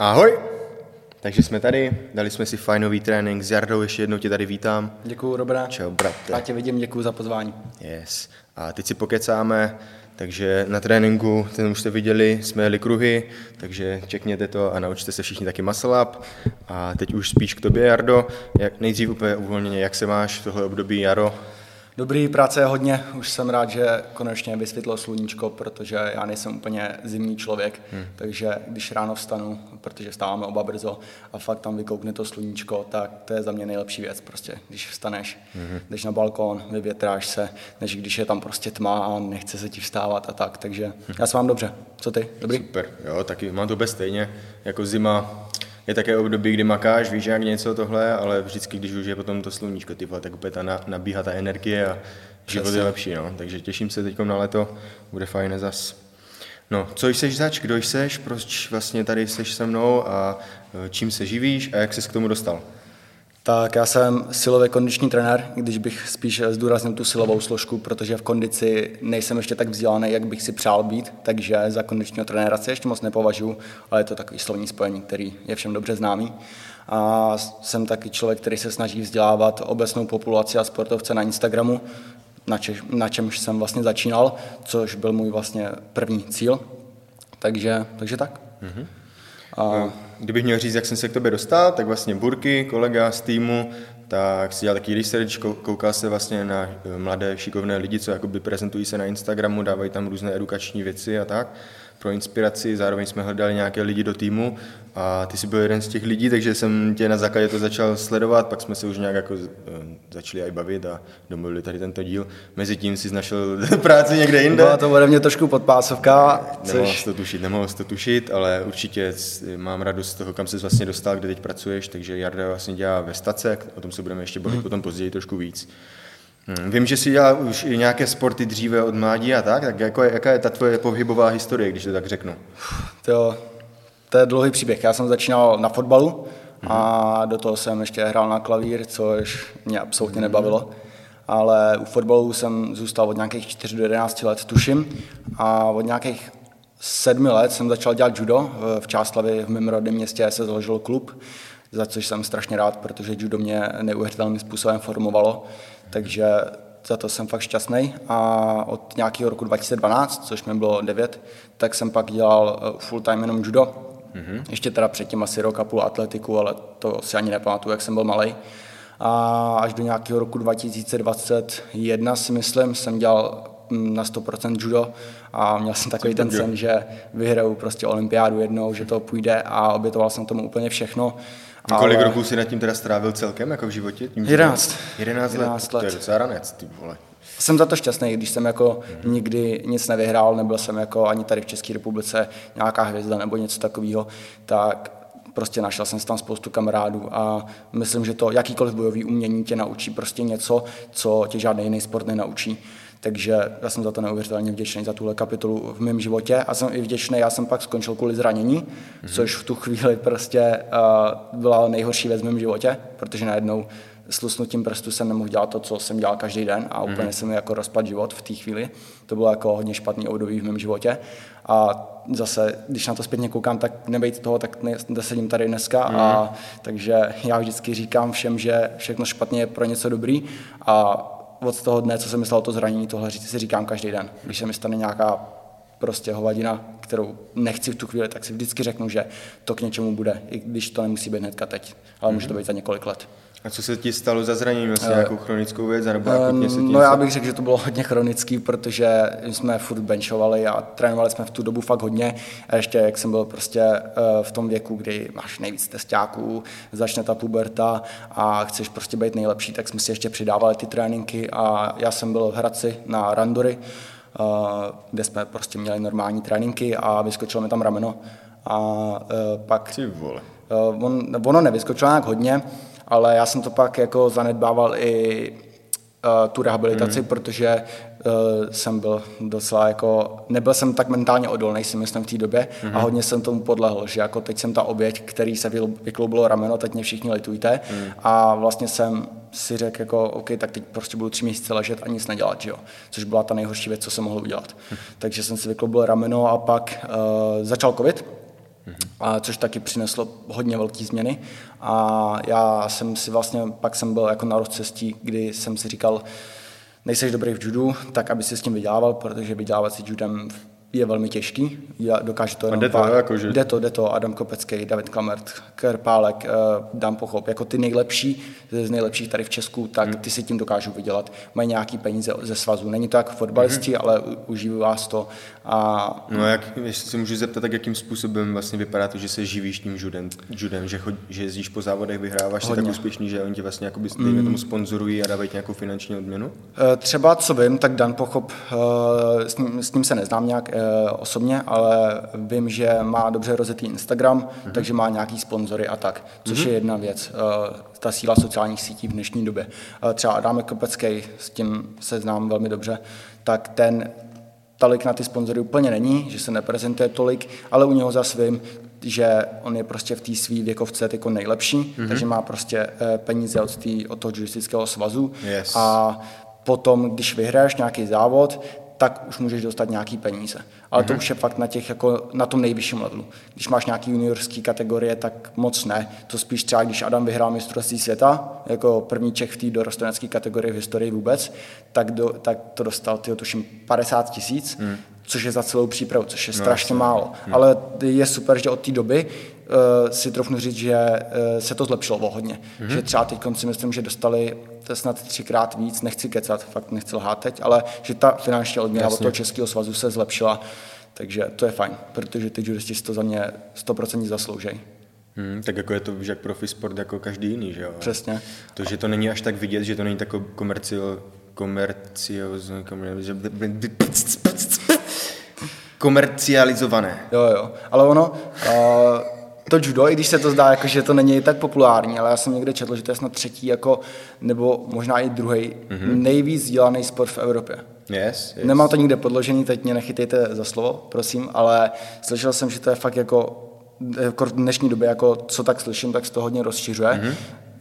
Ahoj! Takže jsme tady, dali jsme si fajnový trénink s Jardou, ještě jednou tě tady vítám. Děkuju, Robera. Čau, brate. Já tě vidím, děkuji za pozvání. Yes. A teď si pokecáme, takže na tréninku, ten už jste viděli, jsme jeli kruhy, takže čekněte to a naučte se všichni taky muscle up. A teď už spíš k tobě, Jardo. Jak, nejdřív úplně uvolněně, jak se máš v tohle období, Jaro? Dobrý, práce je hodně. Už jsem rád, že konečně vysvětlo sluníčko, protože já nejsem úplně zimní člověk, hmm. takže když ráno vstanu, protože vstáváme oba brzo a fakt tam vykoukne to sluníčko, tak to je za mě nejlepší věc prostě, když vstaneš, hmm. jdeš na balkón, vyvětráš se, než když je tam prostě tma a nechce se ti vstávat a tak, takže hmm. já se vám dobře. Co ty? Dobrý? Super, jo, taky mám to bez stejně, jako zima, je také období, kdy makáš, víš jak něco tohle, ale vždycky, když už je potom to sluníčko, ty vole, tak úplně ta na, nabíhá ta energie a život je lepší, no. Takže těším se teď na leto, bude fajn zas. No, co jsi zač, kdo jsi, proč vlastně tady jsi se mnou a e, čím se živíš a jak jsi k tomu dostal? Tak já jsem silový kondiční trenér, když bych spíš zdůraznil tu silovou složku, protože v kondici nejsem ještě tak vzdělaný, jak bych si přál být, takže za kondičního trenéra se ještě moc nepovažuji, ale je to takový slovní spojení, který je všem dobře známý. A jsem taky člověk, který se snaží vzdělávat obecnou populaci a sportovce na Instagramu, na, češ, na čemž jsem vlastně začínal, což byl můj vlastně první cíl. Takže, takže tak. Mm-hmm. A... Kdybych měl říct, jak jsem se k tobě dostal, tak vlastně Burky, kolega z týmu, tak si dělal taký research, koukal se vlastně na eh, mladé šikovné lidi, co jakoby prezentují se na Instagramu, dávají tam různé edukační věci a tak pro inspiraci, zároveň jsme hledali nějaké lidi do týmu a ty jsi byl jeden z těch lidí, takže jsem tě na základě to začal sledovat, pak jsme se už nějak jako eh, začali aj bavit a domluvili tady tento díl. Mezitím jsi našel práci někde jinde. Byla to ode mě trošku podpásovka. Nemohl což... to tušit, nemohl to tušit, ale určitě mám radost z toho, kam jsi vlastně dostal, kde teď pracuješ, takže Jarda vlastně dělá ve stace, o tom se budeme ještě bavit hmm. potom později trošku víc. Hmm, vím, že jsi dělal už i nějaké sporty dříve od mládí a tak, tak jako je, jaká je ta tvoje pohybová historie, když to tak řeknu? To, to je dlouhý příběh. Já jsem začínal na fotbalu mm-hmm. a do toho jsem ještě hrál na klavír, což mě absolutně nebavilo. Ale u fotbalu jsem zůstal od nějakých 4 do 11 let, tuším. A od nějakých sedmi let jsem začal dělat judo. V Čáslavě v mém rodném městě se založil klub, za což jsem strašně rád, protože judo mě neuvěřitelným způsobem formovalo takže za to jsem fakt šťastný. A od nějakého roku 2012, což mi bylo 9, tak jsem pak dělal eh, full time jenom judo. Mm-hmm. Ještě teda předtím asi rok a půl atletiku, ale to si ani nepamatuju, jak jsem byl malý. A až do nějakého roku 2021 si myslím, jsem dělal mm, na 100% judo a měl jsem takový ten sen, že vyhraju prostě olympiádu jednou, že to půjde a obětoval jsem tomu úplně všechno. Ale... Kolik roků si nad tím teda strávil celkem jako v životě? Tím, 11. 11, 11 let. let. To je docela ranec, ty vole. Jsem za to šťastný, když jsem jako mm-hmm. nikdy nic nevyhrál, nebyl jsem jako ani tady v České republice nějaká hvězda nebo něco takového, tak prostě našel jsem tam spoustu kamarádů a myslím, že to jakýkoliv bojový umění tě naučí prostě něco, co tě žádný jiný sport nenaučí. Takže já jsem za to neuvěřitelně vděčný za tuhle kapitolu v mém životě a jsem i vděčný, já jsem pak skončil kvůli zranění, mm-hmm. což v tu chvíli prostě uh, byla nejhorší věc v mém životě, protože najednou s lusnutím prstu jsem nemohl dělat to, co jsem dělal každý den a úplně mm-hmm. jsem mi jako rozpad život v té chvíli. To bylo jako hodně špatný období v mém životě. A zase, když na to zpětně koukám, tak nebejt toho, tak nesedím tady dneska. Mm. A, takže já vždycky říkám všem, že všechno špatně je pro něco dobrý a od toho dne, co jsem myslel o to zranění, tohle říct si říkám každý den. Když se mi stane nějaká prostě hovadina, kterou nechci v tu chvíli, tak si vždycky řeknu, že to k něčemu bude, i když to nemusí být hnedka teď, ale mm-hmm. může to mhm. být za několik let. A co se ti stalo za zranění? Vlastně uh, nějakou chronickou věc? Nebo um, se no já bych řekl, že to bylo hodně chronický, protože jsme furt benchovali a trénovali jsme v tu dobu fakt hodně. A ještě jak jsem byl prostě uh, v tom věku, kdy máš nejvíc testáků, začne ta puberta a chceš prostě být nejlepší, tak jsme si ještě přidávali ty tréninky a já jsem byl v Hradci na randory, uh, kde jsme prostě měli normální tréninky a vyskočilo mi tam rameno. A pak... Ty vole. On, ono nevyskočilo nějak hodně, ale já jsem to pak jako zanedbával i uh, tu rehabilitaci, mm. protože uh, jsem byl docela jako, nebyl jsem tak mentálně odolný, si myslím v té době mm. a hodně jsem tomu podlehl, že jako teď jsem ta oběť, který se vykloubilo rameno, teď mě všichni litujte mm. a vlastně jsem si řekl jako, OK, tak teď prostě budu tři měsíce ležet a nic nedělat, že jo? což byla ta nejhorší věc, co jsem mohl udělat. Mm. Takže jsem si vykloubil rameno a pak uh, začal covid, a což taky přineslo hodně velké změny. A já jsem si vlastně, pak jsem byl jako na rozcestí, kdy jsem si říkal, nejseš dobrý v judu, tak aby si s tím vydělával, protože vydělávat si judem je velmi těžký. Já dokáže to jenom jde to, pár, jako, že- jde to, jde to, Adam Kopecký, David Klamert, Kerpálek, eh, Dan Pochop, jako ty nejlepší, z nejlepších tady v Česku, tak ty si tím dokážou vydělat. Mají nějaký peníze ze svazu. Není to jako fotbalisti, ale u- uživí vás to. A No a jak, jestli se můžu zeptat, tak jakým způsobem vlastně vypadá to, že se živíš tím judem, judem že, chod, že jezdíš po závodech, vyhráváš si tak úspěšný, že oni tě vlastně jakoby, dejme tomu sponzorují a dávají nějakou finanční odměnu? Eh, Třeba, co vím, tak Dan Pochop, eh, s ním, s ním se neznám nějak osobně, ale vím, že má dobře rozjetý Instagram, mm-hmm. takže má nějaký sponzory a tak, což mm-hmm. je jedna věc, eh, ta síla sociálních sítí v dnešní době. Eh, Třeba Adam Kopecký, s tím se znám velmi dobře, tak ten tolik na ty sponzory úplně není, že se neprezentuje tolik, ale u něho zase vím, že on je prostě v té svý věkovce jako nejlepší, mm-hmm. takže má prostě eh, peníze od, tý, od toho judistického svazu Yes. a potom, když vyhraješ nějaký závod, tak už můžeš dostat nějaký peníze. Ale mm-hmm. to už je fakt na, těch, jako, na tom nejvyšším levelu. Když máš nějaký juniorský kategorie, tak moc ne. To spíš třeba, když Adam vyhrál mistrovství světa, jako první Čech v té dorostenecké kategorii v historii vůbec, tak, do, tak to dostal, tyho, tuším, 50 tisíc, mm. Což je za celou přípravu, což je strašně jasně. málo. Mm. Ale je super, že od té doby uh, si trofnu říct, že uh, se to zlepšilo o hodně. Mm-hmm. Že třeba teď si myslím, že dostali snad třikrát víc, nechci kecat, fakt nechci lhát teď, ale že ta finanční odměna od Jasně. toho Českého svazu se zlepšila, takže to je fajn, protože ty judisti si to za mě 100% zasloužejí. Hmm, tak jako je to že jak profi sport jako každý jiný, že jo? Přesně. To, že to není až tak vidět, že to není tak komercio, komerciozní, komer, že, komercializované. Jo, jo, ale ono, uh, to judo, i když se to zdá, jako, že to není tak populární, ale já jsem někde četl, že to je snad třetí, jako, nebo možná i druhý mm-hmm. nejvíc dělaný sport v Evropě. Yes, yes. Nemám to nikde podložený, teď mě nechytejte za slovo, prosím, ale slyšel jsem, že to je fakt jako, jako v dnešní době, jako co tak slyším, tak se to hodně rozšiřuje. Mm-hmm.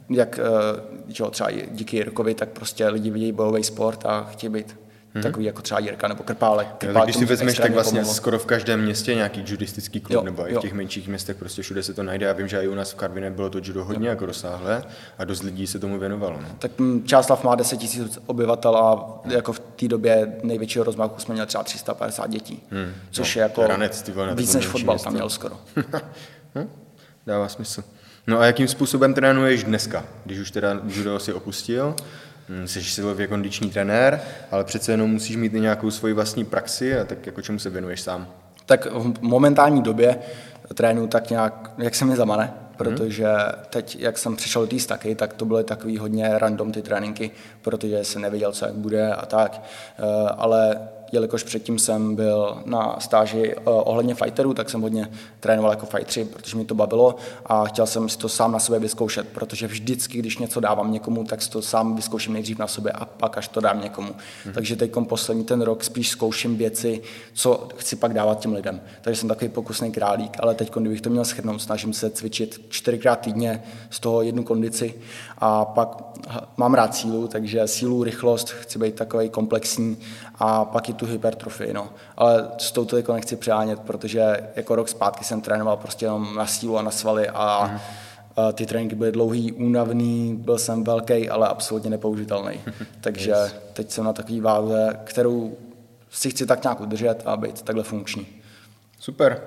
Jak eh, že jo, třeba díky Jirkovi, tak prostě lidi vidí bojový sport a chtějí být mm-hmm. takový jako třeba Jirka nebo Krpálek. Jo, Krpálek tak když si vezmeš, tak vlastně pomohl. skoro v každém městě nějaký judistický klub, Jo, nebo i v jo. těch menších městech prostě všude se to najde. Já vím, že i u nás v Karviné bylo to judo hodně jako rozsáhlé a dost lidí se tomu věnovalo. No. Tak mm, Čáslav má 10 000 obyvatel a jako v té době největšího rozmachu jsme měli třeba 350 dětí, hmm. což No, je jako ranec, ty vole, víc než fotbal městě. tam měl skoro. Hm? Dává smysl. No a jakým způsobem trénuješ dneska, když už teda judo si opustil? Jsi silově kondiční trenér, ale přece jenom musíš mít i nějakou svoji vlastní praxi a tak jako čemu se věnuješ sám? Tak v momentální době trénuju tak nějak, jak se mi zamane, protože teď, jak jsem přišel do té staky, tak to byly takový hodně random ty tréninky, protože jsem nevěděl, co jak bude a tak, Eh, ale jelikož předtím jsem byl na stáži eh, ohledně fighterů, tak jsem hodně trénoval jako fightři, protože mi to bavilo a chtěl jsem si to sám na sobě vyzkoušet, protože vždycky, když něco dávám někomu, tak si to sám vyzkouším nejdřív na sobě a pak až to dám někomu. Mm-hmm. Takže teď poslední ten rok spíš zkouším věci, co chci pak dávat těm lidem. Takže jsem takový pokusný králík, ale teď, kdybych to měl schrnout, snažím se cvičit čtyřikrát týdně, z toho jednu kondici a pak mám rád sílu, takže sílu, rychlost, chci být takový komplexní a pak i tu hypertrofii. No. Ale s touto jako nechci přehánět, protože jako rok zpátky jsem trénoval prostě jenom na sílu a na svaly a. A ty tréninky byly dlouhý, únavný, byl jsem velký, ale absolutně nepoužitelný. Takže yes. teď jsem na takový váze, kterou si chci tak nějak udržet a být takhle funkční. Super.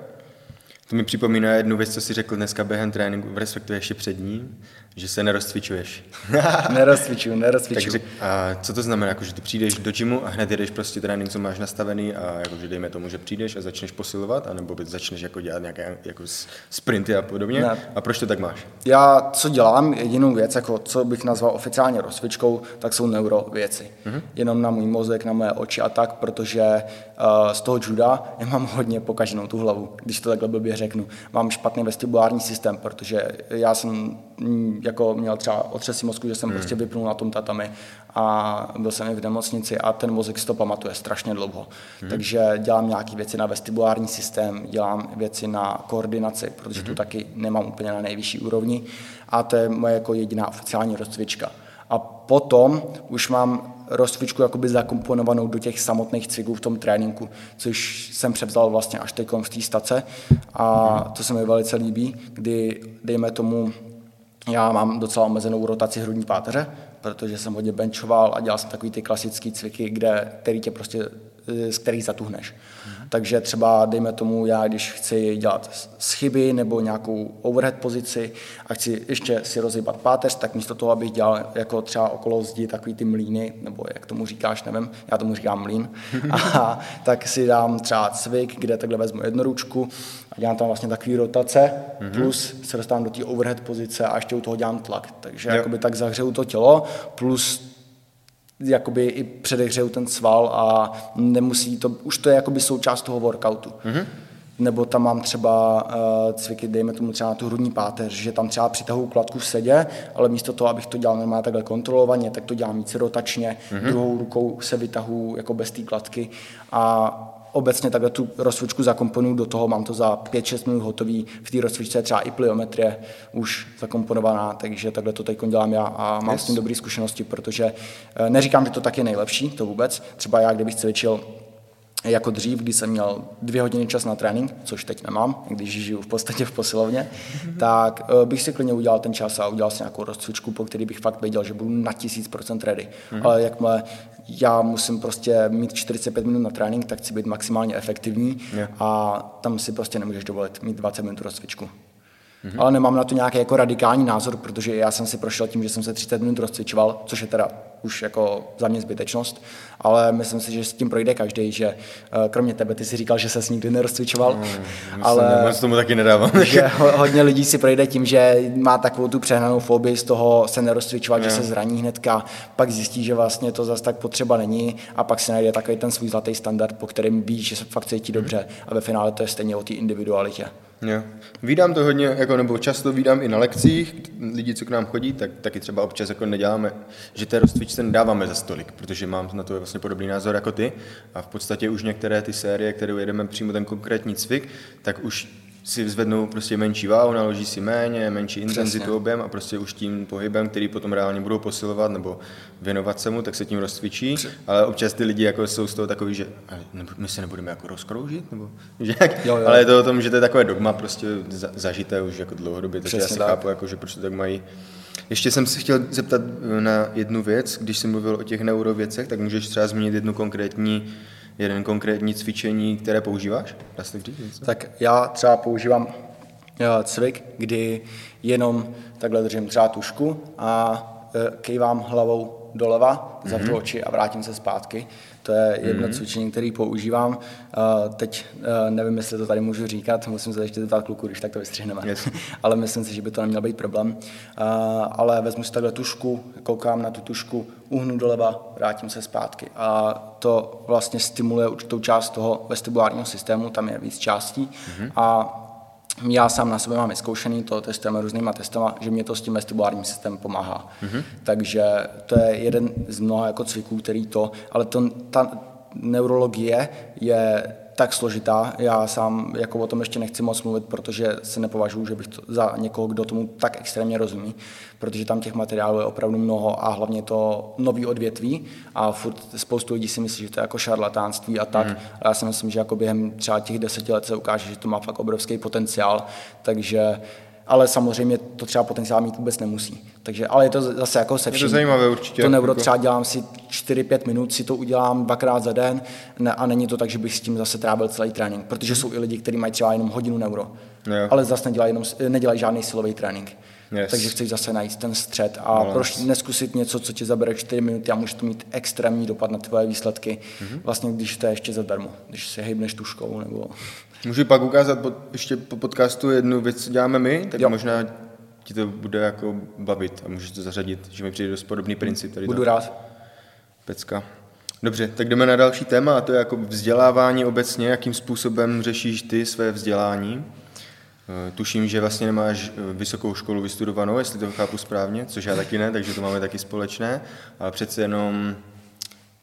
To mi připomíná jednu věc, co jsi řekl dneska během tréninku, respektive ještě před ním, že se nerozcvičuješ. nerozcvičuju, nerozcvičuju. Tak řek, a co to znamená, jako, že ty přijdeš do gymu a hned jedeš prostě trénink, co máš nastavený a jako, že dejme tomu, že přijdeš a začneš posilovat, anebo začneš jako dělat nějaké jako sprinty a podobně. Ne. A proč to tak máš? Já, co dělám, jedinou věc, jako co bych nazval oficiálně rozcvičkou, tak jsou neuro věci. Mm-hmm. Jenom na můj mozek, na moje oči a tak, protože uh, z toho juda já mám hodně pokaženou tu hlavu, když to takhle blbě řeknu. Mám špatný vestibulární systém, protože já jsem mm, jako měl třeba otřesy mozku, že jsem mm. prostě vypnul na tom tatami a byl jsem i v nemocnici a ten mozek si to pamatuje strašně dlouho. Mm. Takže dělám nějaké věci na vestibulární systém, dělám věci na koordinaci, protože mm. tu taky nemám úplně na nejvyšší úrovni a to je moje jako jediná oficiální rozcvička. A potom už mám rozcvičku jakoby zakomponovanou do těch samotných cviků v tom tréninku, což jsem převzal vlastně až teď v té stace a to se mi velice líbí, kdy dejme tomu, já mám docela omezenou rotaci hrudní páteře, protože jsem hodně benchoval a dělal jsem takový ty klasické cviky, kde, který tě prostě z kterých zatuhneš. Takže třeba, dejme tomu, já když chci dělat schyby nebo nějakou overhead pozici a chci ještě si rozhýbat páteř, tak místo toho, abych dělal jako třeba okolo zdi takový ty mlíny, nebo jak tomu říkáš, nevím, já tomu říkám mlín, a tak si dám třeba cvik, kde takhle vezmu jednoručku a dělám tam vlastně takový rotace, mm-hmm. plus se dostávám do té overhead pozice a ještě u toho dělám tlak. Takže jakoby tak zahřeju to tělo, plus jakoby i předehřeju ten sval a nemusí to, už to je jakoby součást toho workoutu. Mm-hmm. Nebo tam mám třeba uh, cviky, dejme tomu třeba na tu hrudní páteř, že tam třeba přitahuji kladku v sedě, ale místo toho, abych to dělal normálně takhle kontrolovaně, tak to dělám více rotačně, mm-hmm. druhou rukou se vytahu jako bez té kladky a obecně takhle tu rozcvičku zakomponuju do toho, mám to za 5-6 minut hotový, v té rozcvičce je třeba i pliometrie už zakomponovaná, takže takhle to teď dělám já a mám yes. s tím dobré zkušenosti, protože eh, neříkám, že to tak je nejlepší, to vůbec. Třeba já, kdybych cvičil jako dřív, kdy jsem měl dvě hodiny čas na trénink, což teď nemám, když žiju v podstatě v posilovně, tak uh, bych si klidně udělal ten čas a udělal si nějakou rozcvičku, po který bych fakt věděl, že budu na tisíc procent ready. Mm-hmm. Ale jakmile já musím prostě mít 45 minut na trénink, tak chci být maximálně efektivní yeah. a tam si prostě nemůžeš dovolit mít 20 minut rozcvičku. Mm-hmm. Ale nemám na to nějaký jako radikální názor, protože já jsem si prošel tím, že jsem se 30 minut rozcvičoval, což je teda už jako za mě zbytečnost, ale myslím si, že s tím projde každý, že eh, kromě tebe, ty si říkal, že se s nikdy nerozcvičoval, mm, ale moc tomu taky nedávám. že hodně lidí si projde tím, že má takovou tu přehnanou fobii z toho se nerozcvičovat, že se zraní hnedka, pak zjistí, že vlastně to zase tak potřeba není a pak si najde takový ten svůj zlatý standard, po kterém ví, že se fakt cítí dobře a ve finále to je stejně o té individualitě. Jo. Vídám to hodně, jako, nebo často vídám i na lekcích, lidi, co k nám chodí, tak taky třeba občas jako neděláme, že té rozcvičce nedáváme za stolik, protože mám na to vlastně podobný názor jako ty a v podstatě už některé ty série, které jedeme přímo ten konkrétní cvik, tak už si zvednou prostě menší váhu, naloží si méně, menší intenzitu Přesně. objem a prostě už tím pohybem, který potom reálně budou posilovat nebo věnovat se mu, tak se tím rozcvičí, Přesně. ale občas ty lidi jako jsou z toho takový, že my se nebudeme jako rozkroužit, nebo že jak, jo, jo. ale je to o tom, že to je takové dogma prostě zažité už jako dlouhodobě, takže já si tak. chápu, jako, že proč to tak mají. Ještě jsem se chtěl zeptat na jednu věc, když jsi mluvil o těch neurověcech, tak můžeš třeba zmínit jednu konkrétní jeden konkrétní cvičení, které používáš? Dá se říct? Tak já třeba používám eh, cvik, kdy jenom takhle držím třeba tušku a eh, kejvám hlavou doleva, zavřu mm-hmm. oči a vrátím se zpátky. To je jedno mm-hmm. cvičení, které používám. Uh, teď uh, nevím, jestli to tady můžu říkat, musím se ještě zeptat kluku, když tak to vystřihneme. Yes. ale myslím si, že by to neměl být problém. Uh, ale vezmu si takhle tušku, koukám na tu tušku, uhnu doleva, vrátím se zpátky. A to vlastně stimuluje určitou část toho vestibulárního systému, tam je víc částí. Mm-hmm. A já sám na sobě mám vyzkoušený, to testujeme různýma testama, že mě to s tím vestibulárním systémem pomáhá. Mm-hmm. Takže to je jeden z mnoha jako cviků, který to, ale to, ta neurologie je tak složitá. Já sám jako o tom ještě nechci moc mluvit, protože se nepovažuji, že bych to za někoho, kdo tomu tak extrémně rozumí, protože tam těch materiálů je opravdu mnoho a hlavně to nový odvětví a furt spoustu lidí si myslí, že to je jako šarlatánství a tak. Mm. A já si myslím, že jako během třeba těch deseti let se ukáže, že to má fakt obrovský potenciál, takže ale samozřejmě to třeba potenciál mít vůbec nemusí. Takže, ale je to zase jako se vším. Je to zajímavé určitě. To neuro třeba dělám si 4-5 minut, si to udělám dvakrát za den ne, a není to tak, že bych s tím zase trávil celý trénink, protože jsou i lidi, kteří mají třeba jenom hodinu neuro, jo. ale zase nedělají, jenom, nedělají žádný silový trénink. Yes. Takže chceš zase najít ten střed a no, proč neskusit něco, co ti zabere 4 minuty a může to mít extrémní dopad na tvoje výsledky, mm-hmm. vlastně když to je ještě zadarmo, když se hejbneš tuškou nebo... Můžu pak ukázat pod, ještě po podcastu jednu věc, co děláme my, tak jo. možná ti to bude jako bavit a můžeš to zařadit, že mi přijde dost podobný princip. Tady Budu to. rád. Pecka. Dobře, tak jdeme na další téma a to je jako vzdělávání obecně, jakým způsobem řešíš ty své vzdělání. Eh, tuším, že vlastně nemáš eh, vysokou školu vystudovanou, jestli to chápu správně, což já taky ne, takže to máme taky společné, ale přece jenom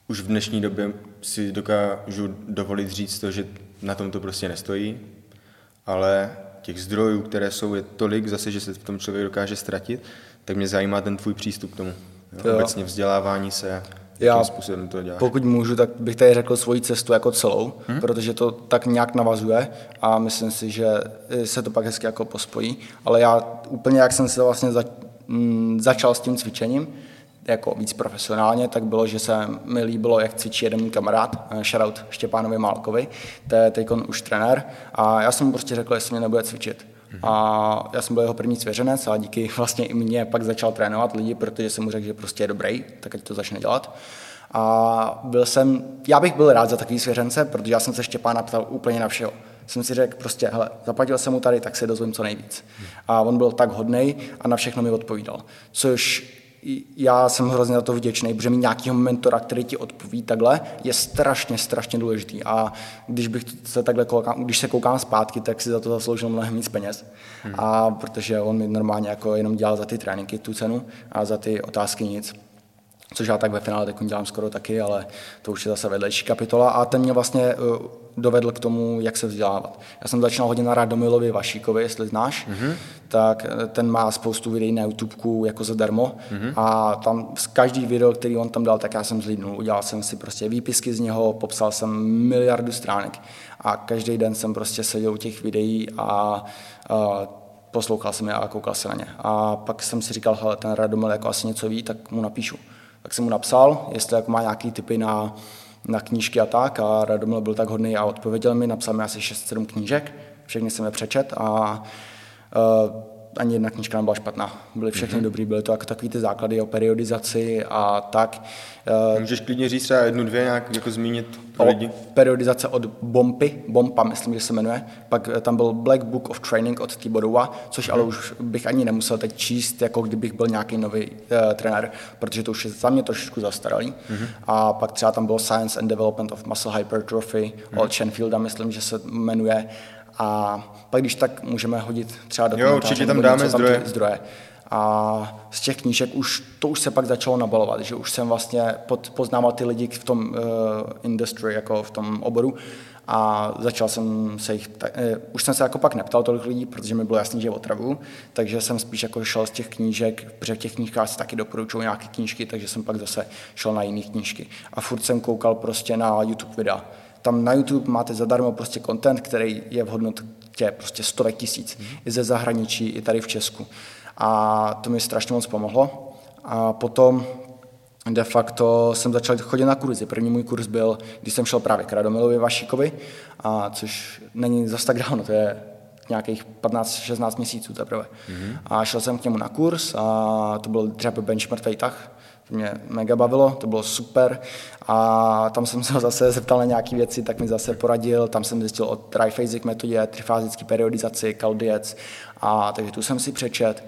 už v dnešní době si dokážu dovolit říct to, že na tom to prostě nestojí, ale těch zdrojů, které jsou, je tolik zase, že se v tom člověk dokáže ztratit, tak mě zajímá ten tvůj přístup k tomu. Jo, obecně vzdělávání se, Já, jakým způsobem to děláš? Pokud můžu, tak bych tady řekl svoji cestu jako celou, hmm? protože to tak nějak navazuje a myslím si, že se to pak hezky jako pospojí. Ale já úplně, jak jsem se vlastně za, m, začal s tím cvičením, jako víc profesionálně, tak bylo, že se mi líbilo, jak cvičí jeden můj kamarád, eh, shoutout Štěpánovi Málkovi, to je teď už trenér, a já jsem mu prostě řekl, jestli mě nebude cvičit. A já jsem byl jeho první svěřenec a díky vlastně i mě pak začal trénovat lidi, protože jsem mu řekl, že prostě je dobrý, tak ať to začne dělat. A byl jsem, já bych byl rád za takový svěřence, protože já jsem se Štěpána ptal úplně na všeho. Jsem si řekl prostě, hele, zaplatil jsem mu tady, tak se dozvím co nejvíc. A on byl tak hodný a na všechno mi odpovídal. Což já jsem hrozně za to vděčný, protože mít nějakého mentora, který ti odpoví takhle, je strašně, strašně důležitý. A když bych se takhle koukám, když se koukám zpátky, tak si za to zasloužil mnohem víc peněz. Hmm. A protože on mi normálně jako jenom dělal za ty tréninky tu cenu a za ty otázky nic což já tak ve finále teď dělám skoro taky, ale to už je zase vedlejší kapitola a ten mě vlastně eh, dovedl k tomu, jak se vzdělávat. Já jsem začal hodně na Radomilovi Vašíkovi, jestli znáš, mm-hmm. tak eh, ten má spoustu videí na YouTube jako zadarmo mm-hmm. a tam z každý video, který on tam dal, tak já jsem zlídnul. Udělal jsem si prostě výpisky z něho, popsal jsem miliardu stránek a každý den jsem prostě seděl u těch videí a, a poslouchal jsem je a koukal se na ně. A pak jsem si říkal, hele, ten Radomil jako asi něco ví, tak mu napíšu tak jsem mu napsal, jestli jako má nějaký typy na, na knížky a tak a Radomil byl tak hodný a odpověděl mi, napsal mi asi 6-7 knížek, všechny jsem je přečet a uh, ani jedna knížka nebyla špatná. Byly všechny mm-hmm. dobrý, byly to jako takový ty základy o periodizaci a tak. Eh, Můžeš klidně říct třeba jednu, dvě nějak jako zmínit pro lidi? Periodizace od Bompy, Bompa myslím, že se jmenuje. Pak eh, tam byl Black Book of Training od Tibodova, což mm-hmm. ale už bych ani nemusel teď číst, jako kdybych byl nějaký nový uh, trenér, protože to už je za mě trošičku zastaralý. Mm-hmm. A pak třeba tam bylo Science and Development of Muscle Hypertrophy mm-hmm. od Shenfielda, myslím, že se jmenuje. A pak když tak můžeme hodit třeba do Jo, určitě tam dáme zdroje. zdroje. A z těch knížek už, to už se pak začalo nabalovat, že už jsem vlastně pod, poznával ty lidi v tom uh, industry, jako v tom oboru a začal jsem se jich, uh, už jsem se jako pak neptal tolik lidí, protože mi bylo jasný, že otravu, takže jsem spíš jako šel z těch knížek, protože v těch knížkách se taky doporučují nějaké knížky, takže jsem pak zase šel na jiné knížky. A furt jsem koukal prostě na YouTube videa tam na YouTube máte zadarmo prostě content, který je v hodnotě prostě stovek tisíc. Mm. I ze zahraničí, i tady v Česku. A to mi strašně moc pomohlo. A potom de facto jsem začal chodit na kurzy. První můj kurz byl, když jsem šel právě k Radomilovi Vašíkovi, a což není zas tak dávno, to je nějakých 15-16 měsíců teprve. Mm-hmm. A šel jsem k němu na kurz a to byl třeba bench mrtvej tah, to mě mega bavilo, to bylo super. A tam jsem se zase zeptal na nějaké věci, tak mi zase poradil, tam jsem zjistil o triphasic metodě, trifázické periodizaci, Caldiec. A takže tu jsem si přečet.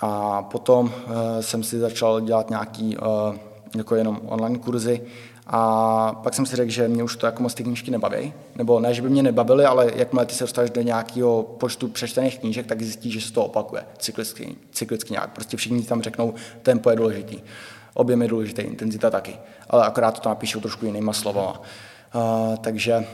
A potom uh, jsem si začal dělat nějaký uh, jako jenom online kurzy. A pak jsem si řekl, že mě už to jako moc ty knížky nebaví. Nebo ne, že by mě nebavily, ale jakmile ty se dostaneš do nějakého počtu přečtených knížek, tak zjistíš, že se to opakuje. Cyklicky, cyklicky nějak. Prostě všichni tam řeknou, tempo je důležitý objem je důležitý, intenzita taky, ale akorát to napíšou trošku jinýma slovama. Uh, takže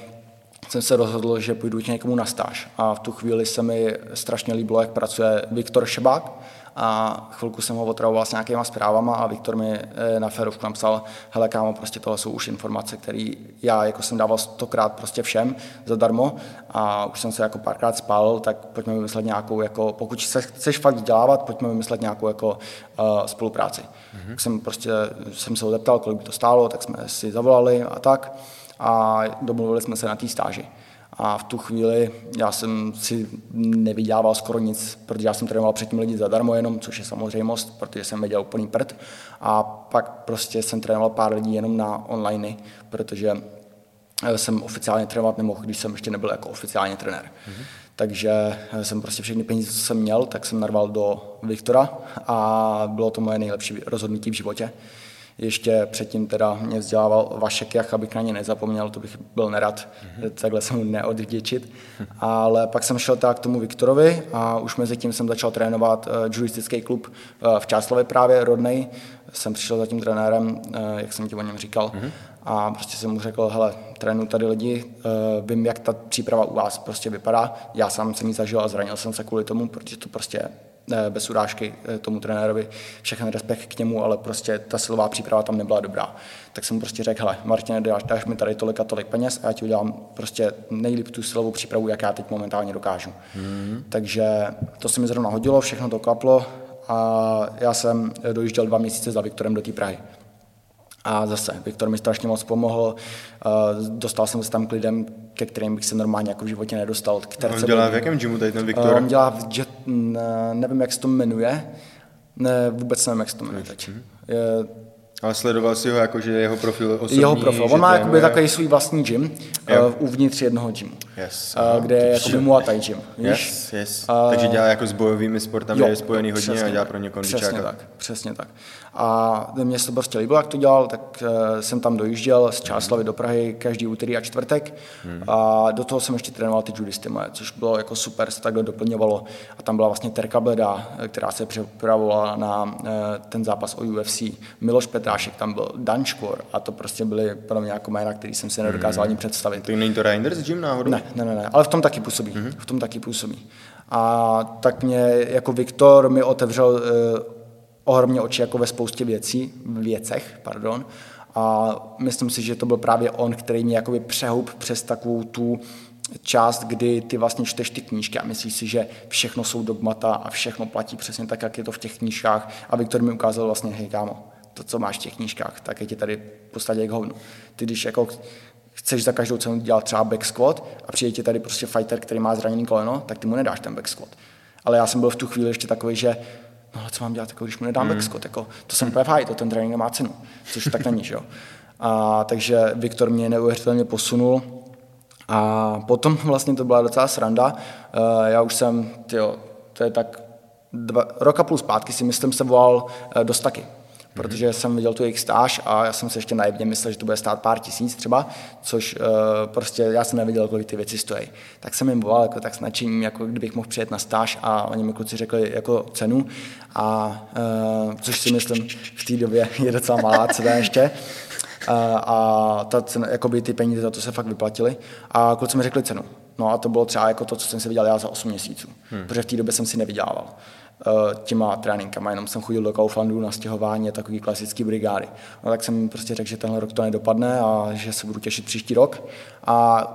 jsem se rozhodl, že půjdu k někomu na stáž. A v tu chvíli se mi strašně líbilo, jak pracuje Viktor Šebák, a chvilku jsem ho otravoval s nějakýma zprávama a Viktor mi eh, na ferovku napsal, hele kámo, prostě tohle jsou už informace, které já jako jsem dával stokrát prostě všem zadarmo a už jsem se jako párkrát spálil, tak pojďme vymyslet nějakou, jako, pokud se chceš fakt vzdělávat, pojďme vymyslet nějakou jako uh, spolupráci. Mm-hmm. Tak jsem prostě, jsem se ho zeptal, kolik by to stálo, tak jsme si zavolali a tak a domluvili jsme se na té stáži. A v tu chvíli já jsem si nevydělával skoro nic, protože já jsem trénoval předtím lidi zadarmo jenom, což je samozřejmost, protože jsem věděl úplný prd. A pak prostě jsem trénoval pár lidí jenom na online, protože eh, jsem oficiálně trénovat nemohl, když jsem ještě nebyl jako oficiálně trenér. Mm-hmm. Takže eh, jsem prostě všechny peníze, co jsem měl, tak jsem narval do Viktora a bylo to moje nejlepší rozhodnutí v životě ještě předtím teda mě vzdělával Vašek Jach, abych na ně nezapomněl, to bych byl nerad, mm-hmm. takhle jsem mu neodvděčit. Ale pak jsem šel tak k tomu Viktorovi a už mezi tím jsem začal trénovat uh, juristický klub uh, v Čáslově právě, rodnej. Jsem přišel za tím trenérem, uh, jak jsem ti o něm říkal, mm-hmm. a prostě jsem mu řekl, hele, trénu tady lidi, vím, jak ta příprava u vás prostě vypadá. Já sám jsem ji zažil a zranil jsem se kvůli tomu, protože to prostě bez urážky tomu trenérovi, všechny respekt k němu, ale prostě ta silová příprava tam nebyla dobrá. Tak jsem mu prostě řekl, hele, Martin, dáš, dáš mi tady tolik a tolik peněz a já ti udělám prostě nejlíp tu silovou přípravu, jak já teď momentálně dokážu. Mm-hmm. Takže to se mi zrovna hodilo, všechno to klaplo a já jsem dojížděl dva měsíce za Viktorem do té Prahy. A zase, Viktor mi strašně moc pomohl, dostal jsem se tam k lidem, ke kterým bych se normálně jako v životě nedostal. Které on dělá v jakém gymu tady ten Viktor? On dělá v jet, nevím, jak se to jmenuje, ne, vůbec nevím, jak se to jmenuje teď. Mhm. Je, ale sledoval si ho jako, že jeho profil osobní? Jeho profil. On má jakoby takový svůj vlastní gym uh, uvnitř jednoho gymu. Yes. Uh, kde je jako Muay Thai gym. Yes, yes. Uh, Takže dělá jako s bojovými sportami, je spojený hodně a dělá pro ně kondičáka. Přesně tak, přesně tak. A mě se to prostě líbilo, jak to dělal, tak uh, jsem tam dojížděl z Čáslavy do Prahy každý úterý a čtvrtek hmm. a do toho jsem ještě trénoval ty judisty moje, což bylo jako super, se takhle doplňovalo. A tam byla vlastně Terka Bleda, která se připravovala na uh, ten zápas o UFC. Miloš Petrášek tam byl, Dan Škor a to prostě byly pro mě jako jména, který jsem si nedokázal hmm. ani představit. To není to Reinders Gym náhodou? Ne, ne, ne, ne, ale v tom taky působí. Hmm. V tom taky působí. A tak mě jako Viktor mi otevřel ohromně oči jako ve spoustě věcí, věcech, pardon. A myslím si, že to byl právě on, který mě jakoby přehoup přes takovou tu část, kdy ty vlastně čteš ty knížky a myslíš si, že všechno jsou dogmata a všechno platí přesně tak, jak je to v těch knížkách. A Viktor mi ukázal vlastně, hej kámo, to, co máš v těch knížkách, tak je ti tady v podstatě k hovnu. Ty když jako chceš za každou cenu dělat třeba back squat a přijde ti tady prostě fighter, který má zraněný koleno, tak ty mu nedáš ten back squat. Ale já jsem byl v tu chvíli ještě takový, že no ale co mám dělat, jako, když mu nedám mm. backskot, jako, to jsem úplně to ten trénink nemá cenu, což tak není, že jo. A, takže Viktor mě neuvěřitelně posunul a potom vlastně to byla docela sranda. Uh, já už jsem, tyjo, to je tak dva, roka plus zpátky si myslím se volal uh, do Staky protože jsem viděl tu jejich stáž a já jsem se ještě naivně myslel, že to bude stát pár tisíc třeba, což uh, prostě já jsem neviděl, kolik ty věci stojí. Tak jsem jim volal jako tak s nadšením, jako kdybych mohl přijet na stáž a oni mi kluci řekli jako cenu, a, uh, což si myslím v té době je docela malá cena ještě. Uh, a ta cena, jakoby ty peníze za to se fakt vyplatily. A kluci mi řekli cenu. No a to bylo třeba jako to, co jsem si vydělal já za 8 měsíců, hmm. protože v té době jsem si nevydělával. Eh, těma tréninkama, jenom jsem chodil do Kauflandu na stěhování a takový klasický brigády. No tak jsem prostě řekl, že tenhle rok to nedopadne a že se budu těšit příští rok. A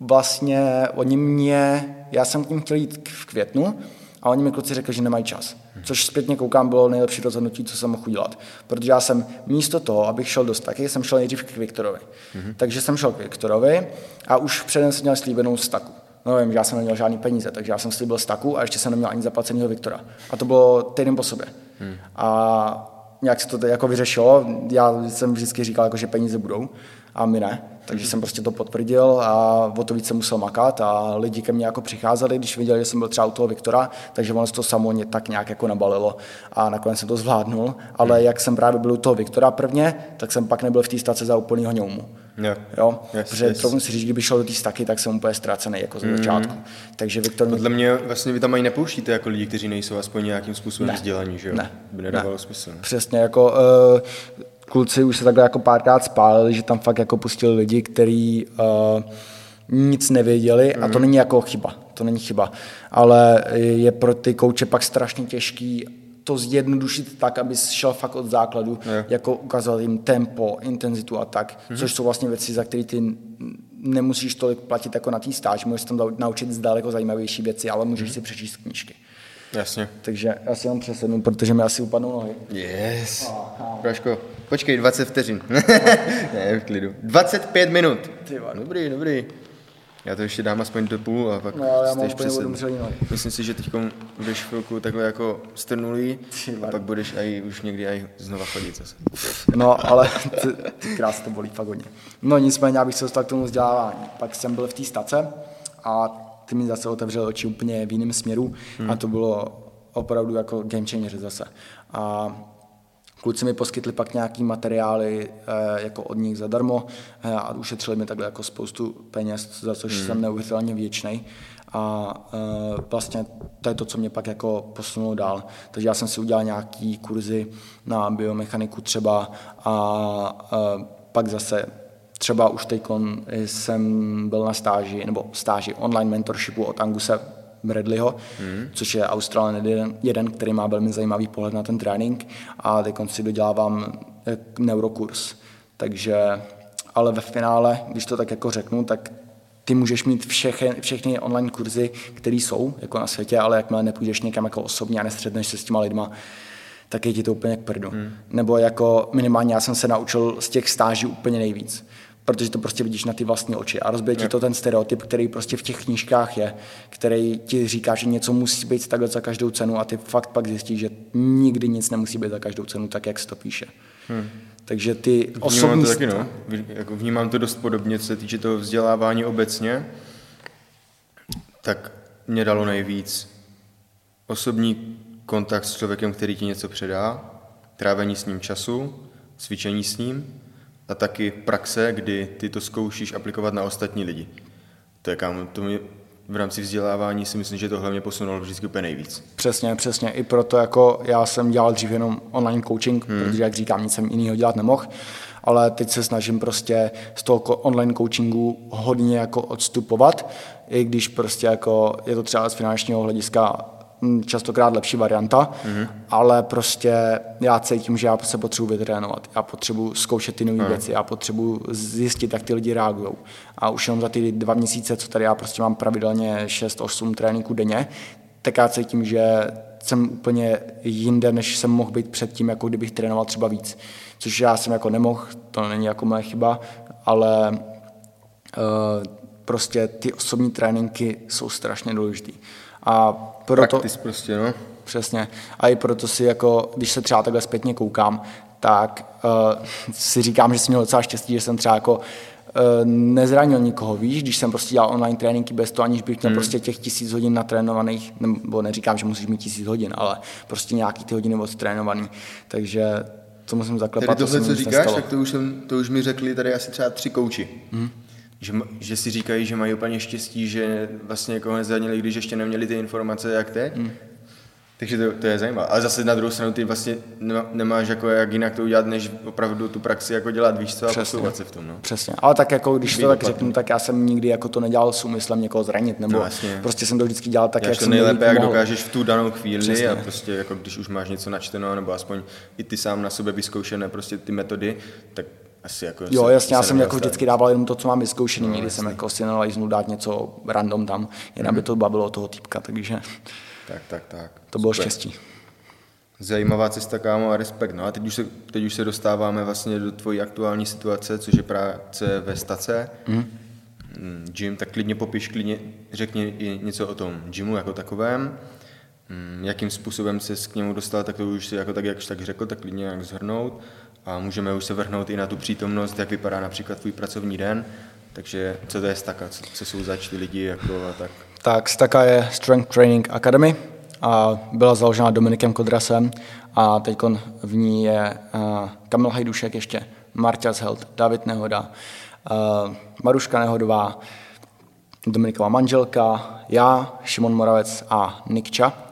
vlastně oni mě, já jsem k ním chtěl jít v květnu, a oni mi kluci řekli, že nemají čas. Což zpětně koukám, bylo nejlepší rozhodnutí, co jsem mohl udělat. Protože já jsem místo toho, abych šel do staky, jsem šel nejdřív k Viktorovi. Mm-hmm. Takže jsem šel k Viktorovi a už předem jsem měl slíbenou staku. No vím, že já jsem neměl žádný peníze, takže já jsem slíbil staku a ještě jsem neměl ani zaplaceného Viktora. A to bylo týden po sobě. Hmm. A nějak se to jako vyřešilo. Já jsem vždycky říkal, jako, že peníze budou a my ne. Takže hmm. jsem prostě to potvrdil a o to více musel makat a lidi ke mně jako přicházeli, když viděli, že jsem byl třeba u toho Viktora, takže ono se to samo tak nějak jako nabalilo a nakonec jsem to zvládnul. Ale hmm. jak jsem právě byl u toho Viktora prvně, tak jsem pak nebyl v té stace za úplnýho ňoumu. Jo. jo? Yes, Protože yes. si říct, kdyby šel do té staky, tak jsem úplně ztracený jako ze začátku. Mm. Takže Viktor... Podle mě vlastně vy tam ani nepouštíte jako lidi, kteří nejsou aspoň nějakým způsobem ne. vzdělaní, že jo? Ne. By nedávalo ne. smysl. Ne? Přesně, jako uh, kluci už se takhle jako párkrát spálili, že tam fakt jako pustili lidi, kteří uh, nic nevěděli mm. a to mhm. není jako chyba, to není chyba, ale je pro ty kouče pak strašně těžký to zjednodušit tak, aby šel fakt od základu, je. jako ukázal jim tempo, intenzitu a tak, mm-hmm. což jsou vlastně věci, za které ty nemusíš tolik platit jako na té stáž, můžeš tam naučit zdaleko zajímavější věci, ale můžeš mm-hmm. si přečíst knížky. Jasně. Takže já si jenom přesednu, protože mi asi upadnou nohy. Yes. Praško, počkej, 20 vteřin. ne, v klidu. 25 minut. Dobrý, dobrý. Já to ještě dám aspoň do půl a pak no, já mám úplně Myslím si, že teď budeš chvilku takhle jako strnulý a pak budeš aj, už někdy aj znova chodit zase. No, ale ty, ty krásně to bolí fakt hodně. No nicméně, abych se dostal k tomu vzdělávání. Pak jsem byl v té stace a ty mi zase otevřel oči úplně v jiném směru hmm. a to bylo opravdu jako game changer zase. A Kluci mi poskytli pak nějaký materiály eh, jako od nich zadarmo eh, a ušetřili mi takhle jako spoustu peněz, za což hmm. jsem neuvěřitelně vděčný. A eh, vlastně to je to, co mě pak jako posunulo dál. Takže já jsem si udělal nějaký kurzy na biomechaniku třeba a pak zase třeba už teď jsem byl na stáži, nebo stáži online mentorshipu od Anguse Bradleyho, hmm. což je Australan jeden, jeden, který má velmi zajímavý pohled na ten trénink a teď si dodělávám eh, neurokurs. Takže, ale ve finále, když to tak jako řeknu, tak ty můžeš mít všechny, všechny online kurzy, které jsou jako na světě, ale jakmile nepůjdeš někam jako osobně a nestředneš se s těma lidma, tak je ti to úplně k prdu. Hmm. Nebo jako minimálně já jsem se naučil z těch stáží úplně nejvíc protože to prostě vidíš na ty vlastní oči a rozbije ti to ten stereotyp, který prostě v těch knížkách je, který ti říká, že něco musí být takhle za každou cenu a ty fakt pak zjistíš, že nikdy nic nemusí být za každou cenu, tak jak se to píše. Hmm. Takže ty vnímám osobní... to taky, no. Jako vnímám to dost podobně, co se týče toho vzdělávání obecně. Tak mě dalo nejvíc osobní kontakt s člověkem, který ti něco předá, trávení s ním času, cvičení s ním a taky praxe, kdy ty to zkoušíš aplikovat na ostatní lidi. To je kámo, to mi v rámci vzdělávání si myslím, že to hlavně posunulo vždycky úplně nejvíc. Přesně, přesně. I proto jako já jsem dělal dřív jenom online coaching, hmm. protože jak říkám, nic jsem jiného dělat nemohl, ale teď se snažím prostě z toho online coachingu hodně jako odstupovat, i když prostě jako je to třeba z finančního hlediska častokrát lepší varianta, mm-hmm. ale prostě já cítím, že já se potřebuji vytrénovat, já potřebuji zkoušet ty nové mm. věci, já potřebuji zjistit, jak ty lidi reagují. A už jenom za ty dva měsíce, co tady já prostě mám pravidelně 6-8 tréninků denně, tak já cítím, že jsem úplně jinde, než jsem mohl být předtím, jako kdybych trénoval třeba víc. Což já jsem jako nemohl, to není jako moje chyba, ale uh, prostě ty osobní tréninky jsou strašně důležité. A proto, Practice prostě, no. Přesně. A i proto si jako, když se třeba takhle zpětně koukám, tak uh, si říkám, že jsem měl docela štěstí, že jsem třeba jako uh, nezranil nikoho, víš, když jsem prostě dělal online tréninky bez toho, aniž bych měl hmm. prostě těch tisíc hodin natrénovaných, nebo neříkám, že musíš mít tisíc hodin, ale prostě nějaký ty hodiny odtrénovaný, takže to musím zaklepat. Tady tohle, co říkáš, tak to už, jsem, to už mi řekli tady asi třeba tři kouči. Hmm že, že si říkají, že mají úplně štěstí, že vlastně někoho nezranili, když ještě neměli ty informace, jak teď. Mm. Takže to, to je zajímavé. Ale zase na druhou stranu ty vlastně nemáš jako jak jinak to udělat, než opravdu tu praxi jako dělat, víš co, a posouvat se v tom. No. Přesně. Ale tak jako, když to tak řeknu, tak já jsem nikdy jako to nedělal s úmyslem někoho zranit, nebo no, vlastně. prostě jsem to vždycky dělal tak, já jak to nejlépe, jak dokážeš v tu danou chvíli Přesně. a prostě jako když už máš něco načteno, nebo aspoň i ty sám na sobě vyzkoušené prostě ty metody, tak asi jako jo, jasně, já jsem jako vždycky dával jenom to, co mám vyzkoušený, no, nikdy jsem jako si nenalajznul dát něco random tam, jen mm. aby to bavilo toho týpka, takže tak, tak, tak. to bylo Super. štěstí. Zajímavá cesta, kámo, a respekt. No a teď už, se, teď už se dostáváme vlastně do tvojí aktuální situace, což je práce ve stace. Mm. Gym, tak klidně popiš, klidně řekni i něco o tom gymu jako takovém. Mm, jakým způsobem se k němu dostal, tak to už si jako tak, jak tak řekl, tak klidně jak zhrnout a můžeme už se vrhnout i na tu přítomnost, jak vypadá například tvůj pracovní den, takže co to je Staka, co, co jsou zač ty lidi jako a tak? Tak Staka je Strength Training Academy a byla založena Dominikem Kodrasem a teď v ní je uh, Kamil Hajdušek ještě, Marta Held, David Nehoda, uh, Maruška Nehodová, Dominiková manželka, já, Šimon Moravec a Nikča.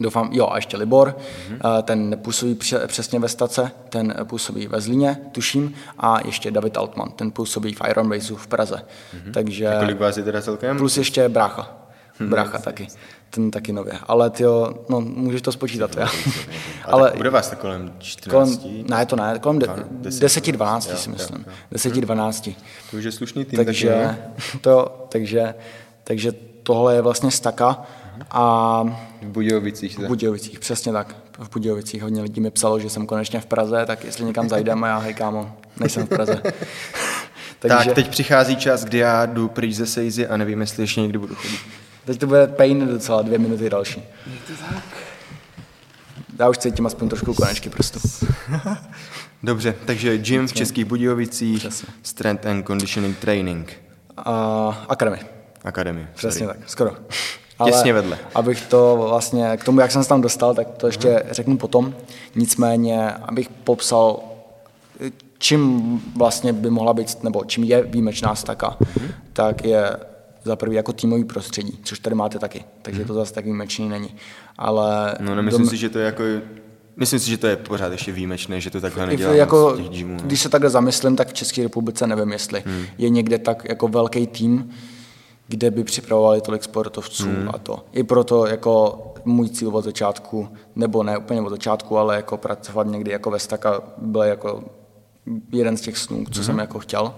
Doufám, jo, a ještě Libor, mm-hmm. ten působí přesně ve stace, ten působí ve Zlíně, tuším, a ještě David Altman, ten působí v Iron Base v Praze. Mm-hmm. Takže... A kolik vás je teda celkem? Plus ještě brácha. Mhm. Brácha mm-hmm. taky. Ten taky nově. Ale ty jo, no, můžeš to spočítat, já. Ale bude vás to kolem 14? Kolem, ne, to ne, kolem 10-12 si myslím. 10-12. To už je slušný tým. Takže, to, takže, takže tohle je vlastně staka. A v Budějovicích. V Budějovicích, přesně tak. V Budějovicích hodně lidí mi psalo, že jsem konečně v Praze, tak jestli někam zajdeme, já hej kámo, nejsem v Praze. Takže... Tak teď přichází čas, kdy já jdu pryč ze Sejzy a nevím, jestli ještě někdy budu chodit. Teď to bude pain docela, dvě minuty další. Já už cítím aspoň trošku konečky prostě. Dobře, takže gym v Českých Budějovicích, Přesně. Strength and Conditioning Training. Uh, Academy. Academy. Přesně sorry. tak, skoro. Ale Těsně vedle. Abych to vlastně, k tomu, jak jsem se tam dostal, tak to ještě uh-huh. řeknu potom. Nicméně, abych popsal, čím vlastně by mohla být, nebo čím je výjimečná staka, uh-huh. tak je za prvý jako týmový prostředí, což tady máte taky, takže uh-huh. to zase tak výjimečný není. Ale no nemyslím dom... si, že to je jako Myslím si, že to je pořád ještě výjimečné, že to takhle nedělá jako, těch gymů, no. Když se takhle zamyslím, tak v České republice nevím, jestli hmm. je někde tak jako velký tým, kde by připravovali tolik sportovců hmm. a to. I proto jako můj cíl od začátku, nebo ne úplně od začátku, ale jako pracovat někdy jako ve Staka byl jako jeden z těch snů, co hmm. jsem jako chtěl.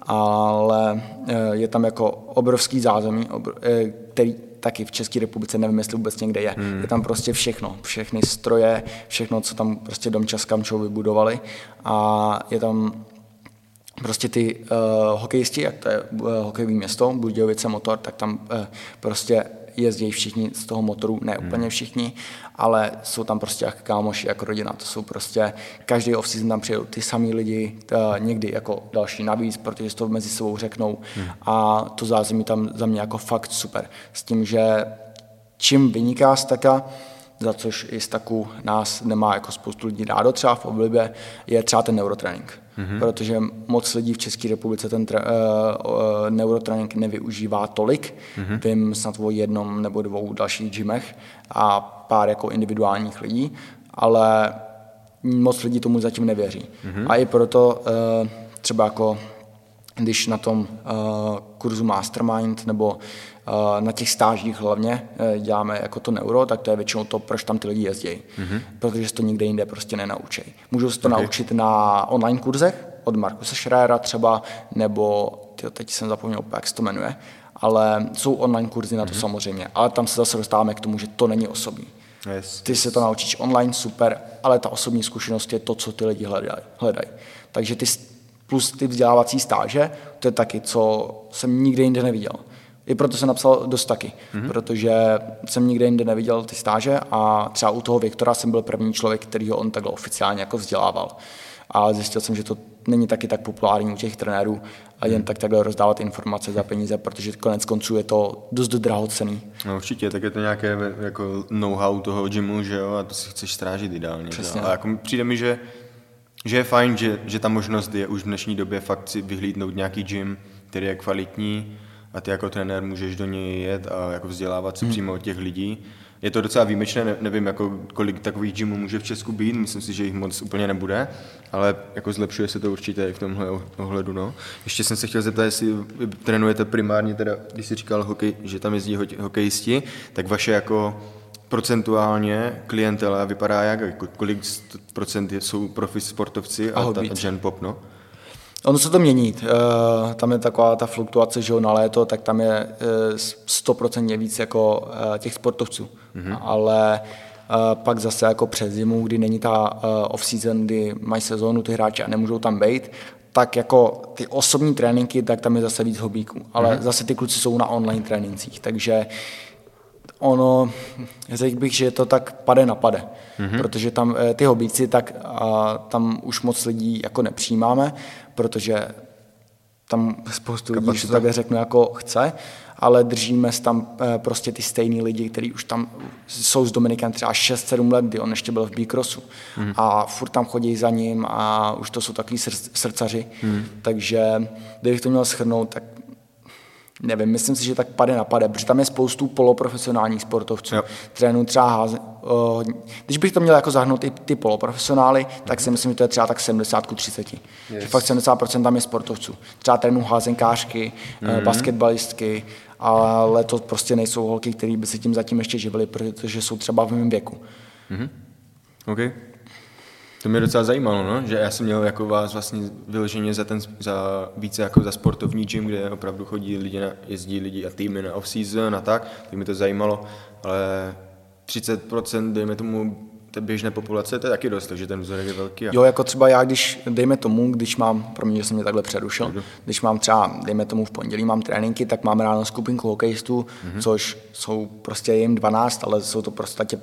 Ale eh, je tam jako obrovský zázemí, eh, který taky v České republice nevím, jestli vůbec někde je. Hmm. Je tam prostě všechno, všechny stroje, všechno, co tam prostě Domčas Kamčou vybudovali a je tam prostě ty uh, hokejisti, jak to je uh, hokejové město, Budějovice Motor, tak tam uh, prostě jezdí všichni z toho motoru, ne úplně hmm. všichni, ale jsou tam prostě jak kámoši, jako rodina. To jsou prostě, každý off-season tam přijedou ty samý lidi, uh, někdy jako další navíc, protože to mezi sebou řeknou hmm. a to zázemí tam za mě jako fakt super. S tím, že čím vyniká staka, za což i z taku nás nemá jako spoustu lidí rádo třeba v oblibě, je třeba ten neurotrénink mm-hmm. protože moc lidí v České republice ten tra- uh, uh, neurotrénink nevyužívá tolik. Mm-hmm. Vím snad o jednom nebo dvou dalších gymech a pár jako individuálních lidí, ale moc lidí tomu zatím nevěří. Mm-hmm. A i proto uh, třeba jako když na tom uh, kurzu Mastermind nebo Eh, na těch stážích hlavně eh, děláme jako to neuro, tak to je většinou to, proč tam ty lidi jezdí. Mm-hmm. Protože se to nikde jinde prostě nenaučí. Můžou se to okay. naučit na online kurzech od Markusa Schreiera třeba, nebo tyjo, teď jsem zapomněl, jak se to jmenuje, ale jsou online kurzy na to mm-hmm. samozřejmě, ale tam se zase dostáváme k tomu, že to není osobní. Yes. Ty se to naučíš online, super, ale ta osobní zkušenost je to, co ty lidi hledají. hledají. Takže ty plus ty vzdělávací stáže, to je taky, co jsem nikde jinde neviděl. I proto jsem napsal dost taky, mm-hmm. protože jsem nikde jinde neviděl ty stáže a třeba u toho Viktora jsem byl první člověk, který ho on takhle oficiálně jako vzdělával. A zjistil jsem, že to není taky tak populární u těch trenérů a jen mhm. tak takhle rozdávat informace za peníze, protože konec konců je to dost drahocený. No určitě, tak je to nějaké jako know-how toho gymu, že jo, a to si chceš strážit ideálně. Přesně. A jako přijde mi, že, že je fajn, že, že ta možnost je už v dnešní době fakt si vyhlídnout nějaký gym, který je kvalitní, a ty jako trenér můžeš do něj jet a jako vzdělávat se hmm. přímo od těch lidí. Je to docela výjimečné, nevím, jako kolik takových gymů může v Česku být, myslím si, že jich moc úplně nebude, ale jako zlepšuje se to určitě v tomhle ohledu. No. Ještě jsem se chtěl zeptat, jestli trénujete primárně, teda, když jsi říkal hokej, že tam jezdí hokejisti, tak vaše jako procentuálně klientela vypadá jak, jako kolik procent jsou profi sportovci a, a, ta, a Gen Pop, no? Ono se to mění. Uh, tam je taková ta fluktuace, že na léto, tak tam je eh, 100% víc jako uh, těch sportovců. Mm-hmm. Ale pak zase jako přes zimu, kdy není ta off-season, kdy mají sezónu ty hráči a nemůžou tam být, tak jako ty osobní tréninky, tak tam je zase víc hobíků. Ale mm-hmm. zase ty kluci jsou na online trénincích, takže ono, řekl bych, že to tak pade na pade, mm-hmm. protože tam ty hobíci, tak a, tam už moc lidí jako nepřijímáme, protože tam spoustu lidí, že to takhle řeknu, jako chce, ale držíme tam eh, prostě ty stejný lidi, kteří už tam jsou s Dominikem třeba 6-7 let, kdy on ještě byl v Bíkrosu mm. a furt tam chodí za ním a už to jsou takový srdcaři, mm. takže kdybych to měl schrnout, tak nevím, myslím si, že tak pade na pade, protože tam je spoustu poloprofesionálních sportovců. Trénu třeba háze, uh, když bych to měl jako zahrnout i ty poloprofesionály, tak si myslím, že to je třeba tak 70 ku 30. Yes. Že fakt 70% tam je sportovců. Třeba trénu házenkářky, mm-hmm. basketbalistky, ale to prostě nejsou holky, které by se tím zatím ještě živily, protože jsou třeba v mém věku. Mm-hmm. Okay. To mě docela zajímalo, no? že já jsem měl jako vás vlastně vyloženě za, ten, za více jako za sportovní gym, kde opravdu chodí lidi, na, jezdí lidi a týmy na off-season a tak, tak mi to zajímalo, ale 30% dejme tomu té běžné populace, to je taky dost, takže ten vzorek je velký. A... Jo, jako třeba já, když, dejme tomu, když mám, pro mě, že jsem mě takhle přerušil, Jdu. když mám třeba, dejme tomu v pondělí mám tréninky, tak mám ráno skupinku hokejistů, mm-hmm. což jsou prostě jim 12, ale jsou to prostě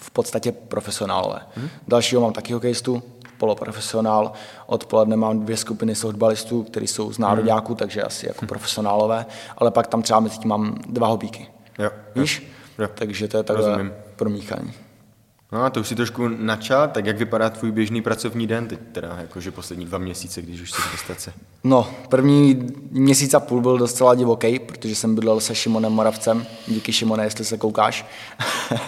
v podstatě profesionálové. Hmm. Dalšího mám taky hokejistu, poloprofesionál. Odpoledne mám dvě skupiny softbalistů, kteří jsou z nároďáků, hmm. takže asi jako hmm. profesionálové, ale pak tam třeba mezi tím mám dva hobíky. Jo, Víš? Jo. Takže to je takhle promíchání. No a to už si trošku načal, tak jak vypadá tvůj běžný pracovní den teď teda, jakože poslední dva měsíce, když už jsi v dostace? No, první měsíc a půl byl docela divoký, protože jsem bydlel se Šimonem Moravcem, díky Šimone, jestli se koukáš.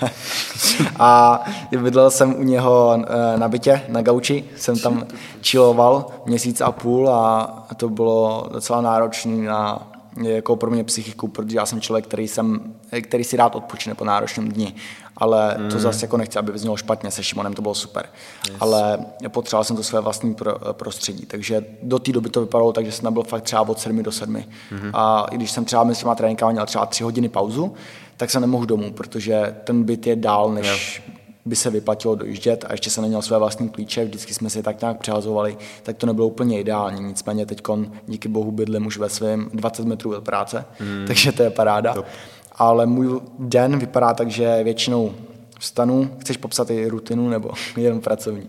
a bydlel jsem u něho eh, na bytě, na gauči, jsem tam čiloval měsíc a půl a to bylo docela náročné na jako pro mě psychiku, protože já jsem člověk, který, jsem, který si rád odpočine po náročném dni, ale mm. to zase jako nechci, aby vyznělo špatně, se Šimonem to bylo super, yes. ale potřeboval jsem to své vlastní pro, prostředí, takže do té doby to vypadalo tak, že jsem byl fakt třeba od 7 do 7 mm. a i když jsem třeba mezi těma tréninkama měl třeba 3 hodiny pauzu, tak se nemohl domů, protože ten byt je dál, než yeah by se vyplatilo dojíždět a ještě jsem neměl své vlastní klíče, vždycky jsme si tak nějak přehazovali, tak to nebylo úplně ideální. Nicméně teď díky bohu bydlím už ve svém 20 metrů od práce, hmm. takže to je paráda. Top. Ale můj den vypadá tak, že většinou vstanu, chceš popsat i rutinu nebo jenom pracovní?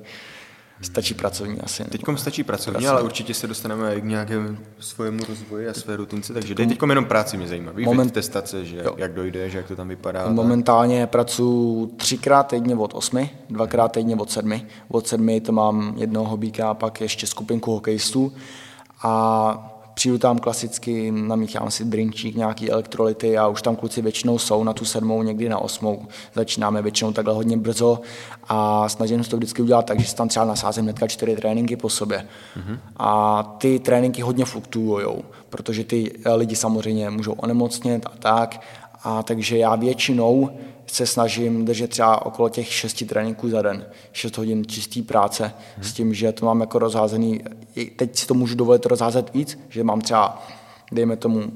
Stačí pracovní asi. Teď stačí pracovní, pracovní, ale určitě se dostaneme k nějakému svému rozvoji a své rutince, takže teď jenom práci mě zajímá. Víš, Moment... testace, že jo. jak dojde, že jak to tam vypadá. Momentálně pracuji třikrát týdně od osmi, dvakrát týdně od sedmi. Od sedmi to mám jednoho hobíka a pak ještě skupinku hokejistů. A Přijdu tam klasicky, namíchám si drinkčík, nějaký elektrolyty a už tam kluci většinou jsou na tu sedmou, někdy na osmou. Začínáme většinou takhle hodně brzo a snažím se to vždycky udělat tak, že si tam třeba nasázím hnedka čtyři tréninky po sobě. Mm-hmm. A ty tréninky hodně fluktuují, protože ty lidi samozřejmě můžou onemocnit a tak. A takže já většinou se snažím držet třeba okolo těch šesti tréninků za den, šest hodin čistý práce, hmm. s tím, že to mám jako rozházený, teď si to můžu dovolit rozházet víc, že mám třeba, dejme tomu,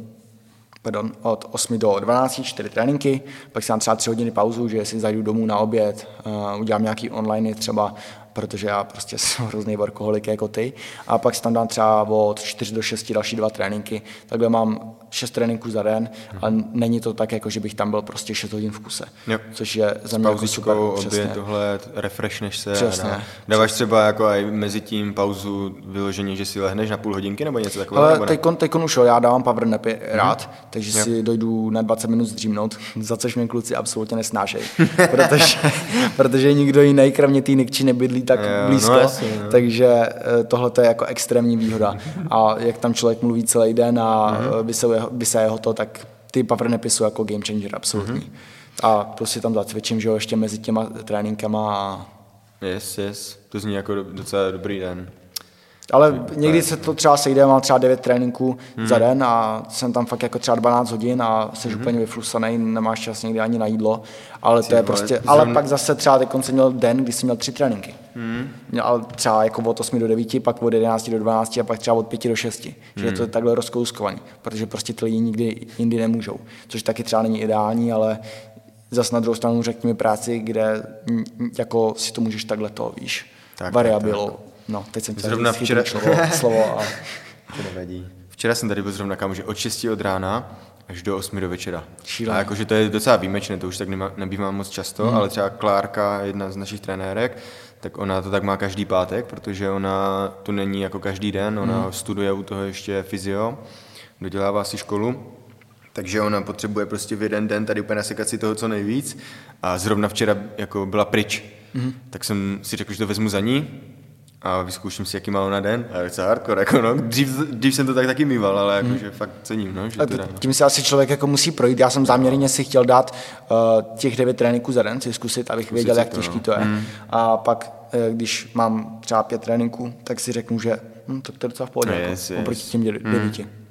pardon, od 8 do 12, 4 tréninky, pak si dám třeba 3 hodiny pauzu, že si zajdu domů na oběd, uh, udělám nějaký online třeba protože já prostě jsem hrozný workoholik jako ty. A pak si tam dám třeba od 4 do 6 další dva tréninky. Takhle mám 6 tréninků za den a není to tak, jako že bych tam byl prostě 6 hodin v kuse. Jo. Což je za mě jako super. oběd, tohle, refreshneš se. Přesně. Dá. Dáváš třeba jako aj mezi tím pauzu vyloženě, že si lehneš na půl hodinky nebo něco takového? Ale teďkon, teďkon už jo, já dávám power napy hmm. rád, takže jo. si dojdu na 20 minut zdřímnout, za což mě kluci absolutně nesnášejí. protože, protože nikdo jiný, kromě té Nikči, nebydlí tak jo, blízko, no jasně, no. takže eh, tohle je jako extrémní výhoda. A jak tam člověk mluví celý den a mm-hmm. se jeho to, tak ty powernapy jsou jako game changer absolutní. Mm-hmm. A prostě tam zacvičím, že jo, ještě mezi těma tréninkama a... Yes, yes, to zní jako docela dobrý den. Ale někdy se to třeba sejde, mám třeba 9 tréninků hmm. za den a jsem tam fakt jako třeba 12 hodin a jsi hmm. úplně vyflusaný, nemáš čas někdy ani na jídlo, ale to je prostě, ale pak zase třeba teď jsem měl den, kdy jsem měl tři tréninky. Hmm. Měl třeba jako od 8 do 9, pak od 11 do 12 a pak třeba od 5 do 6. Hmm. Že to je takhle rozkouskovaný, protože prostě ty lidi nikdy jindy nemůžou. Což taky třeba není ideální, ale zase na druhou stranu řekni mi práci, kde jako si to můžeš takhle to, víš, tak, variabilou. Tak, tak. No, teď jsem zrovna včera... slovo, slovo a... To nevadí. Včera jsem tady byl zrovna kam, že od 6 od rána až do 8 do večera. Šílené. A jakože to je docela výjimečné, to už tak nema, nebývá moc často, hmm. ale třeba Klárka, jedna z našich trenérek, tak ona to tak má každý pátek, protože ona tu není jako každý den, ona hmm. studuje u toho ještě fyzio, dodělává si školu, takže ona potřebuje prostě v jeden den tady úplně nasekat si toho co nejvíc a zrovna včera jako byla pryč. Hmm. Tak jsem si řekl, že to vezmu za ní, a vyzkouším si, jaký má na den. A je to hardcore, jako no. Dřív, dřív, jsem to tak taky mýval, ale jako, hmm. že fakt cením, no. Že teda, no. Tím se asi člověk jako musí projít. Já jsem záměrně si chtěl dát uh, těch devět tréninků za den, si zkusit, abych zkusit věděl, jak to, těžký no. to je. Hmm. A pak, uh, když mám třeba pět tréninků, tak si řeknu, že hm, to, to je docela v pohodě, yes, jako, yes. oproti těm hmm. devíti. Hmm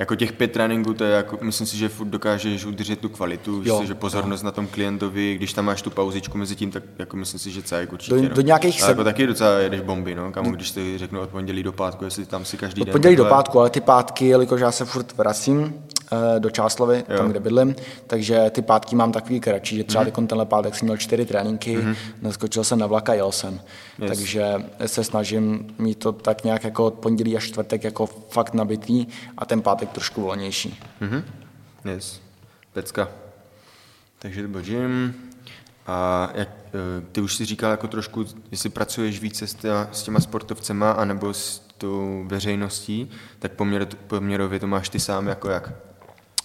jako těch pět tréninků, to je jako, myslím si, že furt dokážeš udržet tu kvalitu, jo, že pozornost jo. na tom klientovi, když tam máš tu pauzičku mezi tím, tak jako myslím si, že celý určitě. Do, no. do nějakých se... jako taky docela jedeš bomby, no, kam, když si řeknu od pondělí do pátku, jestli tam si každý od den. Od pondělí takhle... do pátku, ale ty pátky, jelikož já se furt vracím, do Čáslovy, jo. tam, kde bydlím, takže ty pátky mám takový kratší, že třeba mm. tenhle pátek jsem měl čtyři tréninky, mm. naskočil jsem na vlak a jel jsem. Yes. Takže se snažím mít to tak nějak jako od pondělí až čtvrtek jako fakt nabitý a ten pátek trošku volnější. Mm-hmm. Yes. Pecka. Takže to byl gym. A jak, eh, ty už si říkal jako trošku, jestli pracuješ více s těma, s těma sportovcema, anebo s tou veřejností, tak poměr, poměrově to máš ty sám jako jak?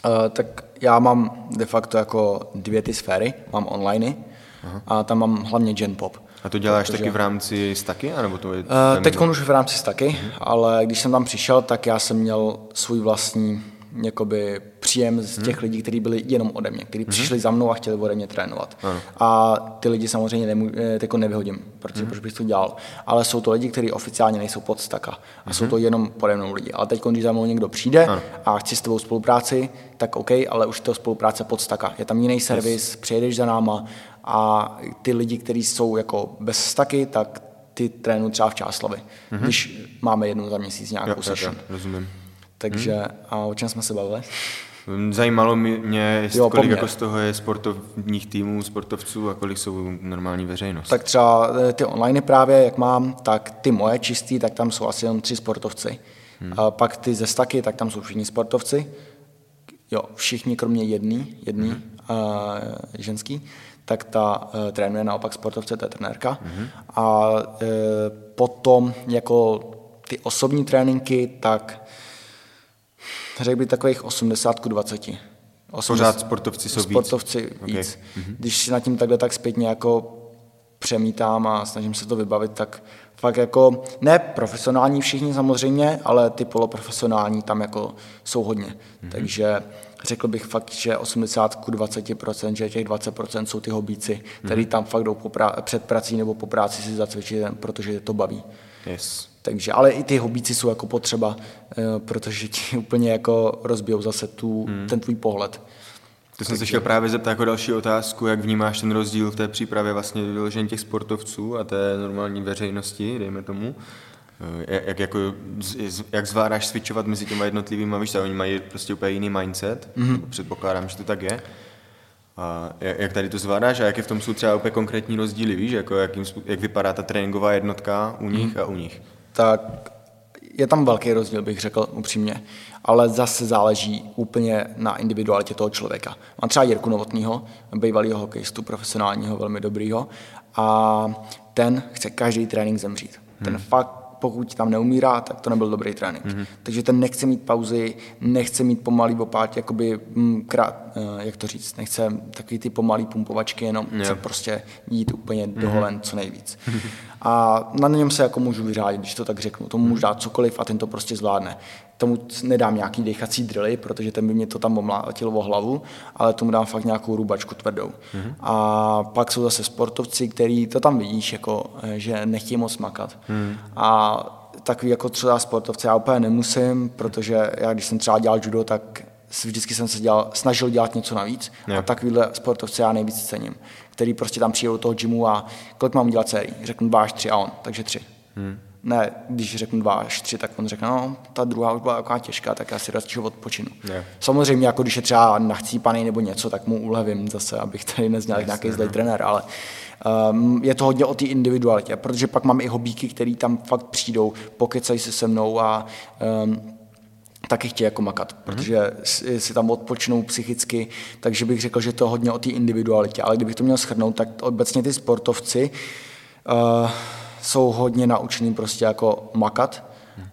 Uh, tak já mám de facto jako dvě ty sféry. Mám online Aha. a tam mám hlavně Gen Pop. A to děláš protože... taky v rámci Staky? Anebo to je uh, teď už v rámci Staky, uh-huh. ale když jsem tam přišel, tak já jsem měl svůj vlastní jakoby příjem z těch lidí, kteří byli jenom ode mě, kteří přišli za mnou a chtěli ode mě trénovat. A ty lidi samozřejmě nemů, eh, jako nevyhodím, protože proč bych to dělal. Ale jsou to lidi, kteří oficiálně nejsou pod staka. A jsou to jenom pode mnou lidi. Ale teď, když za mnou někdo přijde a chci s tebou spolupráci, tak OK, ale už to spolupráce pod staka. Je tam jiný servis, přijedeš za náma a ty lidi, kteří jsou jako bez staky, tak ty trénují třeba v Čáslovi, když máme jednou za měsíc nějakou Jo, jo, jo, session. rozumím. Takže a o čem jsme se bavili? Zajímalo mě, jestli Jo, kolik jako z toho je sportovních týmů, sportovců a kolik jsou normální veřejnost. Tak třeba eh, ty online právě, jak mám, tak ty moje čistý, tak tam jsou asi jenom tři sportovci. Hmm. A pak ty ze staky, tak tam jsou všichni sportovci. Jo, všichni kromě jedný, jedný hmm. uh, ženský, tak ta uh, trénuje naopak sportovce, to je trenérka. Hmm. A uh, potom jako ty osobní tréninky, tak řekl bych takových 80 k 20. 80 Pořád sportovci jsou víc. sportovci víc. Mm-hmm. Když si nad tím takhle tak zpětně jako přemítám a snažím se to vybavit, tak fakt jako, ne profesionální všichni samozřejmě, ale ty poloprofesionální tam jako jsou hodně. Mm-hmm. Takže řekl bych fakt, že 80 ku 20%, že těch 20% jsou ty hobíci, kteří tam fakt jdou po pra- před prací nebo po práci si zacvičit, protože je to baví. Yes. Takže, ale i ty hobíci jsou jako potřeba, eh, protože ti úplně jako rozbijou zase tu, hmm. ten tvůj pohled. To jsem se chtěl právě zeptat jako další otázku, jak vnímáš ten rozdíl v té přípravě vlastně vyložení těch sportovců a té normální veřejnosti, dejme tomu. Eh, Jak, jak, jako, jak zvládáš switchovat mezi těma jednotlivými, víš, oni mají prostě úplně jiný mindset, mm-hmm. předpokládám, že to tak je. A jak, tady to zvládáš a jaké v tom jsou třeba úplně konkrétní rozdíly, víš, jako jakým, jak vypadá ta tréninková jednotka u nich mm-hmm. a u nich. Tak je tam velký rozdíl, bych řekl upřímně, ale zase záleží úplně na individualitě toho člověka. Mám třeba Jirku Novotního, bývalého hokejistu, profesionálního, velmi dobrýho, a ten chce každý trénink zemřít. Ten Hmm. fakt pokud tam neumírá, tak to nebyl dobrý trénink. Mm-hmm. Takže ten nechce mít pauzy, nechce mít pomalý opát, jakoby mm, krát, eh, jak to říct, nechce takový ty pomalý pumpovačky, jenom Jo. chce prostě jít úplně do holen co nejvíc. A na něm se jako můžu vyřádit, když to tak řeknu. Tomu můžu dát cokoliv a ten to prostě zvládne. Tomu nedám nějaký dechací drily, protože ten by mě to tam omlátil o hlavu, ale tomu dám fakt nějakou rubačku tvrdou. A pak jsou zase sportovci, který to tam vidíš, jako, eh, že nechtějí moc makat. A takový jako třeba sportovce já úplně nemusím, protože já když jsem třeba dělal judo, tak vždycky jsem se dělal, snažil dělat něco navíc. Jo. A takovýhle sportovce já nejvíc cením, který prostě tam přijdou do toho gymu a kolik mám dělat sérií? Řeknu dva až tři a on, takže tři. Hmm. Ne, když řeknu dva až tři, tak on řekne, no, ta druhá už byla taková těžká, tak já si radši odpočinu. Jo. Samozřejmě, jako když je třeba nachcípaný nebo něco, tak mu ulevím zase, abych tady nezněl jak nějaký zlej trenér, ale um, je to hodně o té individualitě, protože pak mám i hobíky, který tam fakt přijdou, pokecají se se mnou a um, taky chtějí jako makat, protože si, tam odpočnou psychicky, takže bych řekl, že to je hodně o té individualitě. Ale kdybych to měl shrnout, tak obecně ty sportovci uh, jsou hodně naučení prostě jako makat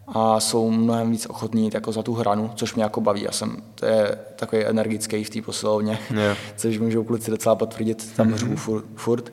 a jsou mnohem víc ochotní jako za tu hranu, což mě jako baví. Já jsem to je takový energický v té posilovně, Jo. což můžou kluci docela potvrdit, tam řvu furt, furt.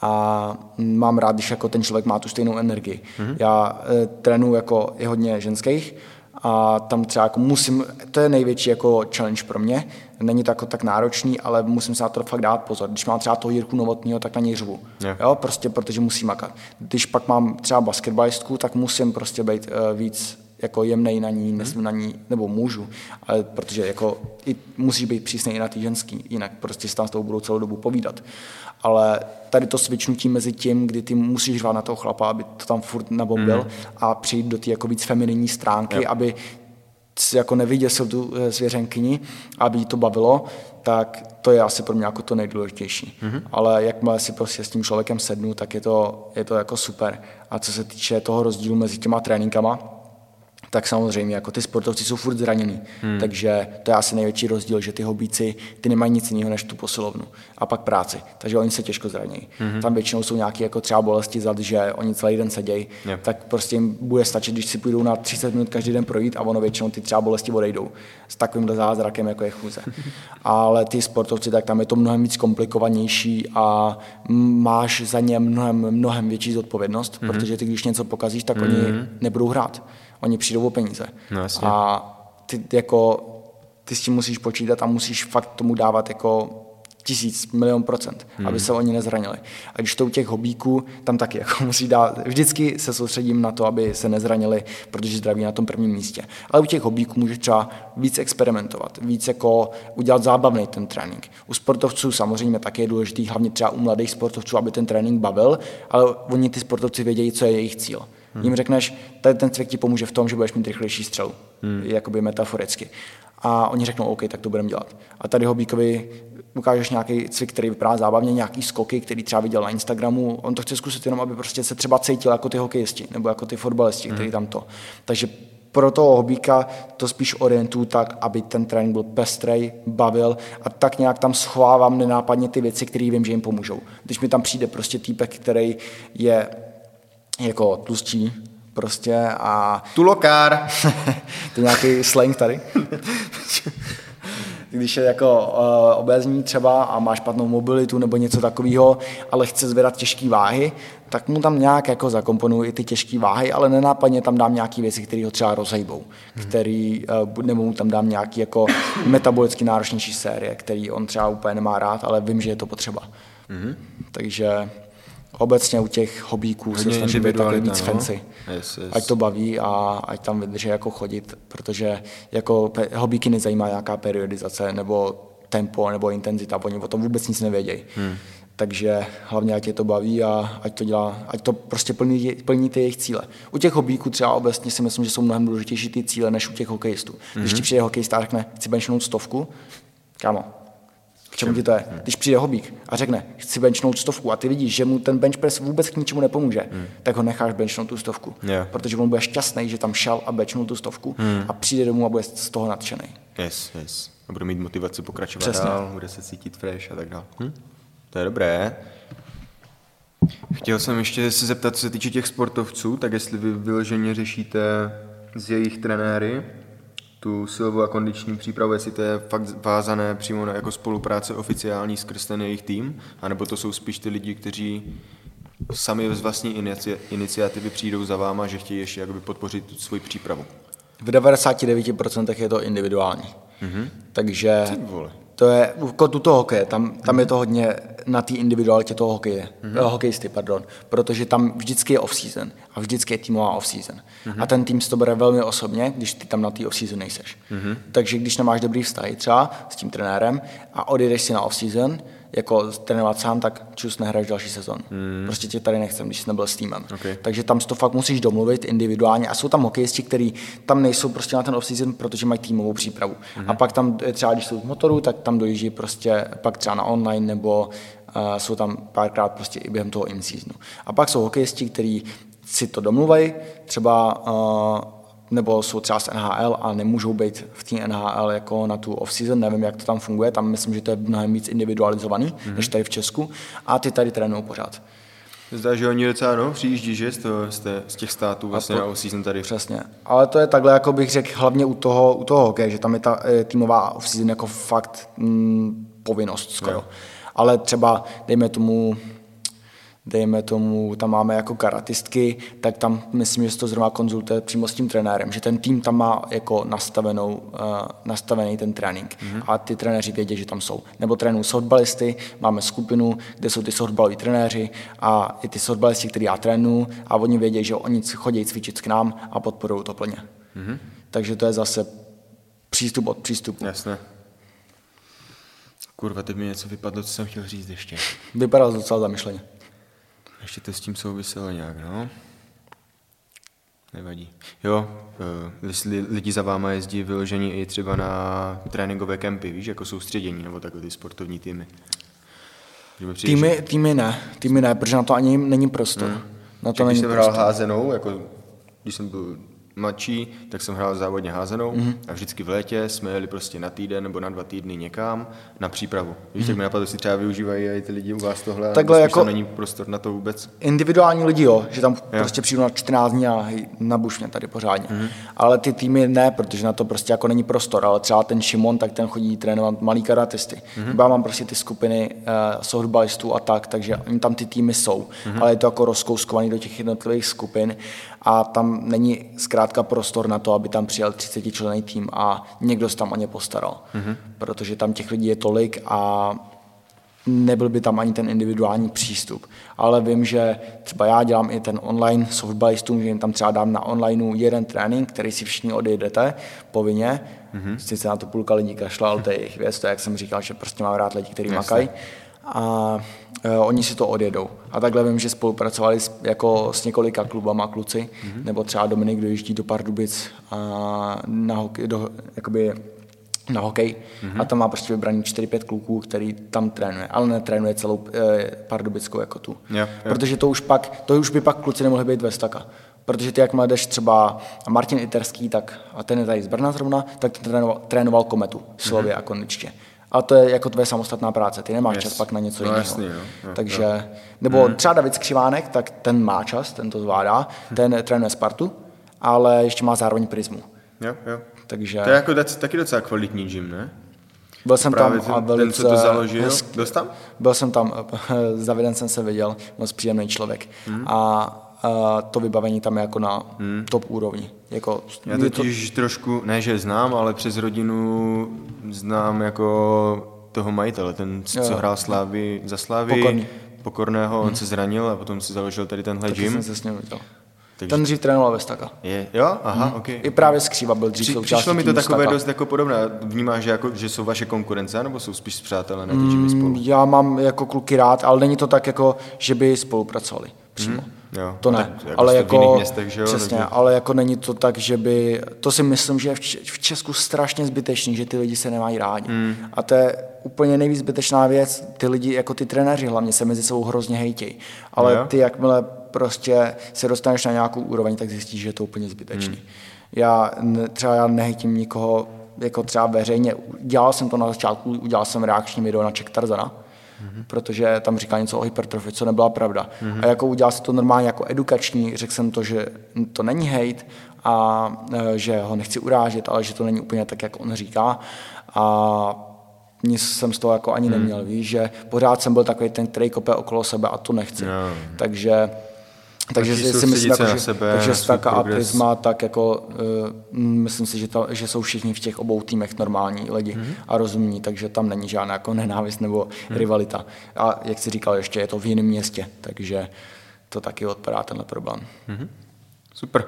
A mám rád, když jako ten člověk má tu stejnou energii. Já e, trénuji jako i hodně ženských a tam třeba jako musím, to je největší jako challenge pro mě, není to jako tak náročný, ale musím se na to fakt dát pozor. Když mám třeba toho Jirku Novotního, tak na něj řvu. Jo. Jo, prostě protože musí makat. Když pak mám třeba basketbalistku, tak musím prostě být uh, víc jako jemnej na ní, nesmím na ní, nebo můžu, ale protože jako i musíš být přísný i na ty ženský, jinak prostě si tam s tou budou celou dobu povídat. Ale tady to svičnutí mezi tím, kdy ty musíš řvát na toho chlapa, aby to tam furt nabombil mm. a přijít do té jako víc feminínní stránky, Jo. aby si jako nevyděsil tu eh, zvěřenkyni, aby jí to bavilo, tak to je asi pro mě jako to nejdůležitější. Mm-hmm. Ale jakmile si prostě s tím člověkem sednu, tak je to, je to jako super. A co se týče toho rozdílu mezi těma tréninkama, tak samozřejmě jako ty sportovci jsou furt zranění. Hmm. Takže to je asi největší rozdíl, že ty hobíci, ty nemají nic jiného než tu posilovnu a pak práci. Takže oni se těžko zranějí. Hmm. Tam většinou jsou nějaké jako třeba bolesti zad, že oni celý den sedějí, tak prostě jim bude stačit, když si půjdou na 30 minut každý den projít a ono většinou ty třeba bolesti odejdou. S takovýmhle zázrakem, jako je chůze. Ale ty sportovci, tak tam je to mnohem víc komplikovanější a máš za ně mnohem, mnohem větší zodpovědnost, mm-hmm. protože ty, když něco pokazíš, tak mm-hmm. oni nebudou hrát. Oni přijdou o peníze. No, jasně. a ty jako ty s tím musíš počítat a musíš fakt tomu dávat jako tisíc, milion procent, hmm. aby se oni nezranili. A když to u těch hobíků, tam taky jako musí dát, vždycky se soustředím na to, aby se nezranili, protože zdraví na tom prvním místě. Ale u těch hobíků můžeš třeba víc experimentovat, víc jako udělat zábavný ten trénink. U sportovců samozřejmě taky je důležitý, hlavně třeba u mladých sportovců, aby ten trénink bavil, ale oni ty sportovci vědějí, co je jejich cíl. Hmm. Jim řekneš, tady ten cvik ti pomůže v tom, že budeš mít rychlejší střelu, hmm. jakoby metaforicky. A oni řeknou, OK, tak to budeme dělat. A tady hobíkovi ukážeš nějaký cvik, který vypadá zábavně, nějaký skoky, který třeba viděl na Instagramu, on to chce zkusit jenom, aby prostě se třeba cítil jako ty hokejisti nebo jako ty fotbalisti, hmm. který tam to. Takže pro toho hobíka to spíš orientuju tak, aby ten trénink byl pestrej, bavil a tak nějak tam schovávám nenápadně ty věci, které vím, že jim pomůžou. Když mi tam přijde prostě týpek, který je jako tlustší, prostě a... Tulokár! to je nějaký slang tady. když je jako uh, obézní třeba a má špatnou mobilitu nebo něco takového, ale chce zvedat těžké váhy, tak mu tam nějak jako zakomponuji i ty těžké váhy, ale nenápadně tam dám nějaké věci, které ho třeba rozhejbou, hmm. který, uh, nebo mu tam dám nějaký jako metabolicky náročnější série, který on třeba úplně nemá rád, ale vím, že je to potřeba. Hmm. Takže obecně u těch hobíků se snažím být takový víc no? fancy. Yes, yes. Ať to baví a ať tam vydrží jako chodit, protože jako hobíky nezajímá nějaká periodizace nebo tempo nebo intenzita, oni o tom vůbec nic nevědějí. Hmm. Takže hlavně ať je to baví a ať to dělá, ať to prostě plní, plní ty jejich cíle. U těch hobíků třeba obecně si myslím, že jsou mnohem důležitější ty cíle než u těch hokejistů. Když hmm. ti přijde hokejista a řekne, chci benchnout stovku, kámo, k čemu ti to je? Když přijde hobík a řekne, chci benchnout stovku a ty vidíš, že mu ten bench press vůbec k ničemu nepomůže, hmm. tak ho necháš benchnout tu stovku. Yeah. Protože on bude šťastný, že tam šel a benchnul tu stovku hmm. a přijde domů a bude z toho nadšený. Yes, yes. A bude mít motivaci pokračovat Přesně. dál, bude se cítit fresh a tak dále. Hm? To je dobré. Chtěl jsem ještě se zeptat, co se týče těch sportovců, tak jestli vy vyloženě řešíte s jejich trenéry, tu silovou a kondiční přípravu, jestli to je fakt vázané přímo na jako spolupráce oficiální skrz ten jejich tým, anebo to jsou spíš ty lidi, kteří sami z vlastní iniciativy přijdou za váma, že chtějí ještě jakoby podpořit svoji přípravu. V 99% je to individuální. Mm-hmm. Takže to je jako tuto hokeje, tam, tam je to hodně na té individualitě toho hokeje, mm-hmm. hokejisty, pardon, protože tam vždycky je off-season a vždycky je týmová off-season. Mm-hmm. A ten tým to bere velmi osobně, když ty tam na té off-season nejseš. Mm-hmm. Takže když nemáš dobrý vztah třeba s tím trenérem a odejdeš si na off-season, jako trénovat sám, tak čus nehraješ další sezon. Mm. Prostě tě tady nechcem, když jsi nebyl s týmem. Okay. Takže tam si to fakt musíš domluvit individuálně. A jsou tam hokejisti, kteří tam nejsou prostě na ten off-season, protože mají týmovou přípravu. Mm. A pak tam třeba, když jsou v motoru, tak tam dojíždí prostě pak třeba na online nebo uh, jsou tam párkrát prostě i během toho in-seasonu. A pak jsou hokejisti, kteří si to domluvají, třeba uh, nebo jsou třeba z NHL a nemůžou být v té NHL jako na tu off-season, nevím, jak to tam funguje, tam myslím, že to je mnohem víc individualizovaný, mm-hmm. než tady v Česku, a ty tady trénují pořád. Zdá, že oni docela no, přijíždí, že z, toho, z, té, z těch států vlastně to, na off-season tady. Přesně, ale to je takhle, jako bych řekl, hlavně u toho, u toho hokej, že tam je ta e, týmová off-season jako fakt mm, povinnost skoro. No. Ale třeba, dejme tomu, dejme tomu, tam máme jako karatistky, tak tam myslím, že se to zrovna konzultuje přímo s tím trenérem, že ten tým tam má jako nastavenou, uh, nastavený ten trénink mm-hmm. a ty trenéři vědí, že tam jsou. Nebo trénují softbalisty, máme skupinu, kde jsou ty softballoví trenéři a i ty softbalisti, který já trénu a oni vědí, že oni chodí cvičit k nám a podporují to plně. Mm-hmm. Takže to je zase přístup od přístupu. Jasně. Kurva, teď mi něco vypadlo, co jsem chtěl říct ještě. Vypadalo docela zamyšleně. Ještě to s tím souviselo nějak, no. Nevadí. Jo, jestli lidi za váma jezdí vyložení i třeba na tréninkové kempy, víš, jako soustředění nebo takové ty sportovní týmy. Týmy, týmy ne, týmy ne, protože na to ani není prostor. Hmm. Na to není když jsem hrál házenou, jako když jsem byl mladší, tak jsem hrál závodně házenou mm-hmm. a vždycky v létě jsme jeli prostě na týden nebo na dva týdny někam na přípravu. Víš, mm-hmm. tak mi napadlo, si třeba využívají i ty lidi u vás tohle, Takhle jako není prostor na to vůbec. Individuální lidi, jo, že tam jo. prostě přijdu na 14 dní a na bušně tady pořádně. Mm-hmm. Ale ty týmy ne, protože na to prostě jako není prostor, ale třeba ten Šimon, tak ten chodí trénovat malý karatisty. Mm-hmm. Já mám prostě ty skupiny uh, softballistů a tak, takže oni tam ty týmy jsou, mm-hmm. ale je to jako rozkouskovaný do těch jednotlivých skupin a tam není zkrátka zkrátka prostor na to, aby tam přijel 30 člený tým a někdo se tam o ně postaral. Mm-hmm. Protože tam těch lidí je tolik a nebyl by tam ani ten individuální přístup. Ale vím, že třeba já dělám i ten online softballistům, že jim tam třeba dám na onlineu jeden trénink, který si všichni odejdete povinně. Mm-hmm. Sice na to půlka lidí kašla, ale to je jejich věc, to je, jak jsem říkal, že prostě mám rád lidi, kteří makají. A e, oni si to odjedou. A takhle vím, že spolupracovali s, jako s několika klubama kluci, mm-hmm. nebo třeba Dominik dojíždí do Pardubic a na hokej, do, jakoby na hokej mm-hmm. a tam má prostě vybraný 4-5 kluků, který tam trénuje, ale netrénuje celou e, pardubickou jako tu. Jo, jo. Protože to už pak, to už by pak kluci nemohli být ve staka. Protože ty, jak jdeš třeba Martin Iterský, tak, a ten je tady z Brna zrovna, tak trénoval, trénoval kometu, slově mm-hmm. a konečně. A to je jako tvoje samostatná práce, ty nemáš yes. čas pak na něco no, jiného. Jasný, jo, jo, Takže, jo. nebo mm. třeba David Skřivánek, tak ten má čas, ten to zvládá, ten trénuje Spartu, ale ještě má zároveň Prismu. Jo, jo. Takže... To je jako taky docela kvalitní gym, ne? Byl jsem Právě tam ten, a velice... ten, co to založil, hezky- byl jsi tam? Byl jsem tam, s Davidem jsem se viděl, moc příjemný člověk. Hmm. A, a to vybavení tam je jako na hmm. top úrovni. Jako, Já je to, totiž trošku, ne že znám, ale přes rodinu znám jako toho majitele, ten, co Jo. hrál Slávy, za Slávy, Pokorný. Pokorného, on se zranil a potom si založil tady tenhle taky gym. jsem se s ním viděl. Takže- Ten dřív trénoval ve Staka. Je, jo, aha, hmm. ok. I právě Skříva byl dřív Při, přišlo mi to takové Staka. dost jako podobné. Vnímáš, že, jako, že jsou vaše konkurence, nebo jsou spíš přátelé na gymy spolu? Já mám jako kluky rád, ale není to tak, jako, že by spolupracovali přímo. Hmm, jo. To No ne, tak jako ale v jako, jiných městech, že jo, přesně, takže- ale jako není to tak, že by, to si myslím, že je v Česku strašně zbytečný, že ty lidi se nemají rádi. Hmm. A to je úplně nejvíc zbytečná věc, ty lidi, jako ty trenéři hlavně se mezi sebou hrozně hejtějí. Ale Jo. ty, jakmile prostě se dostaneš na nějakou úroveň, tak zjistíš, že je to úplně zbytečný. Hmm. Já třeba já nehejtím nikoho jako třeba veřejně. Dělal jsem to na začátku, udělal jsem reakční video na Czech Tarzana, mm-hmm. protože tam říkal něco o hypertrofii, co nebyla pravda. Mm-hmm. A jako udělal jsem to normálně jako edukační, řekl jsem to, že to není hate a e, že ho nechci urážet, ale že to není úplně tak, jak on říká. A nic jsem z toho jako ani neměl, víš, že pořád jsem byl takový ten, který kope okolo sebe a to nechci. Jo. Takže takže si, si myslím, jako, že, sebe, takže Staka a. Prisma, tak jako uh, myslím si, že, ta, že jsou všichni v těch obou týmech normální lidi Mhm. mm-hmm. a rozumní, takže tam není žádná jako nenávist nebo mm. rivalita. A jak jsi říkal, ještě je to v jiném městě, takže to taky odpadá tenhle problém. Mhm. Super.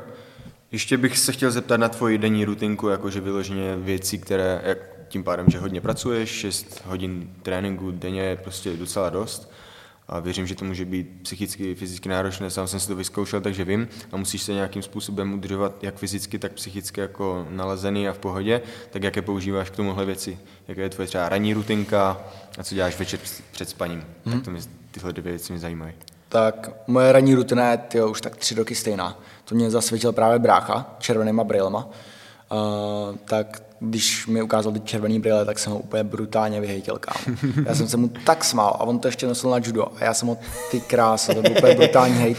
Ještě bych se chtěl zeptat na tvoji denní rutinku, jakože vyloženě věci, které, jak tím pádem, že hodně pracuješ, 6 hodin tréninku denně je prostě docela dost. A věřím, že to může být psychicky, fyzicky náročné, sám jsem si to vyzkoušel, takže vím. A musíš se nějakým způsobem udržovat jak fyzicky, tak psychicky jako nalazený a v pohodě. Tak jaké používáš k tomuhle věci? Jaká je tvoje třeba ranní rutinka a co děláš večer před spaním? Hmm. Tak to mě, tyhle dvě věci mě zajímají. Tak moje ranní rutina je tyjo, už tak tři roky stejná. To mě zasvětil právě brácha červenýma brýlema. Uh, tak když mi ukázal ty červený brýle, tak jsem ho úplně brutálně vyhejtil, kámo. Já jsem se mu tak smál a on to ještě nosil na judo a já jsem ho ty krása, to byl úplně brutální hejt.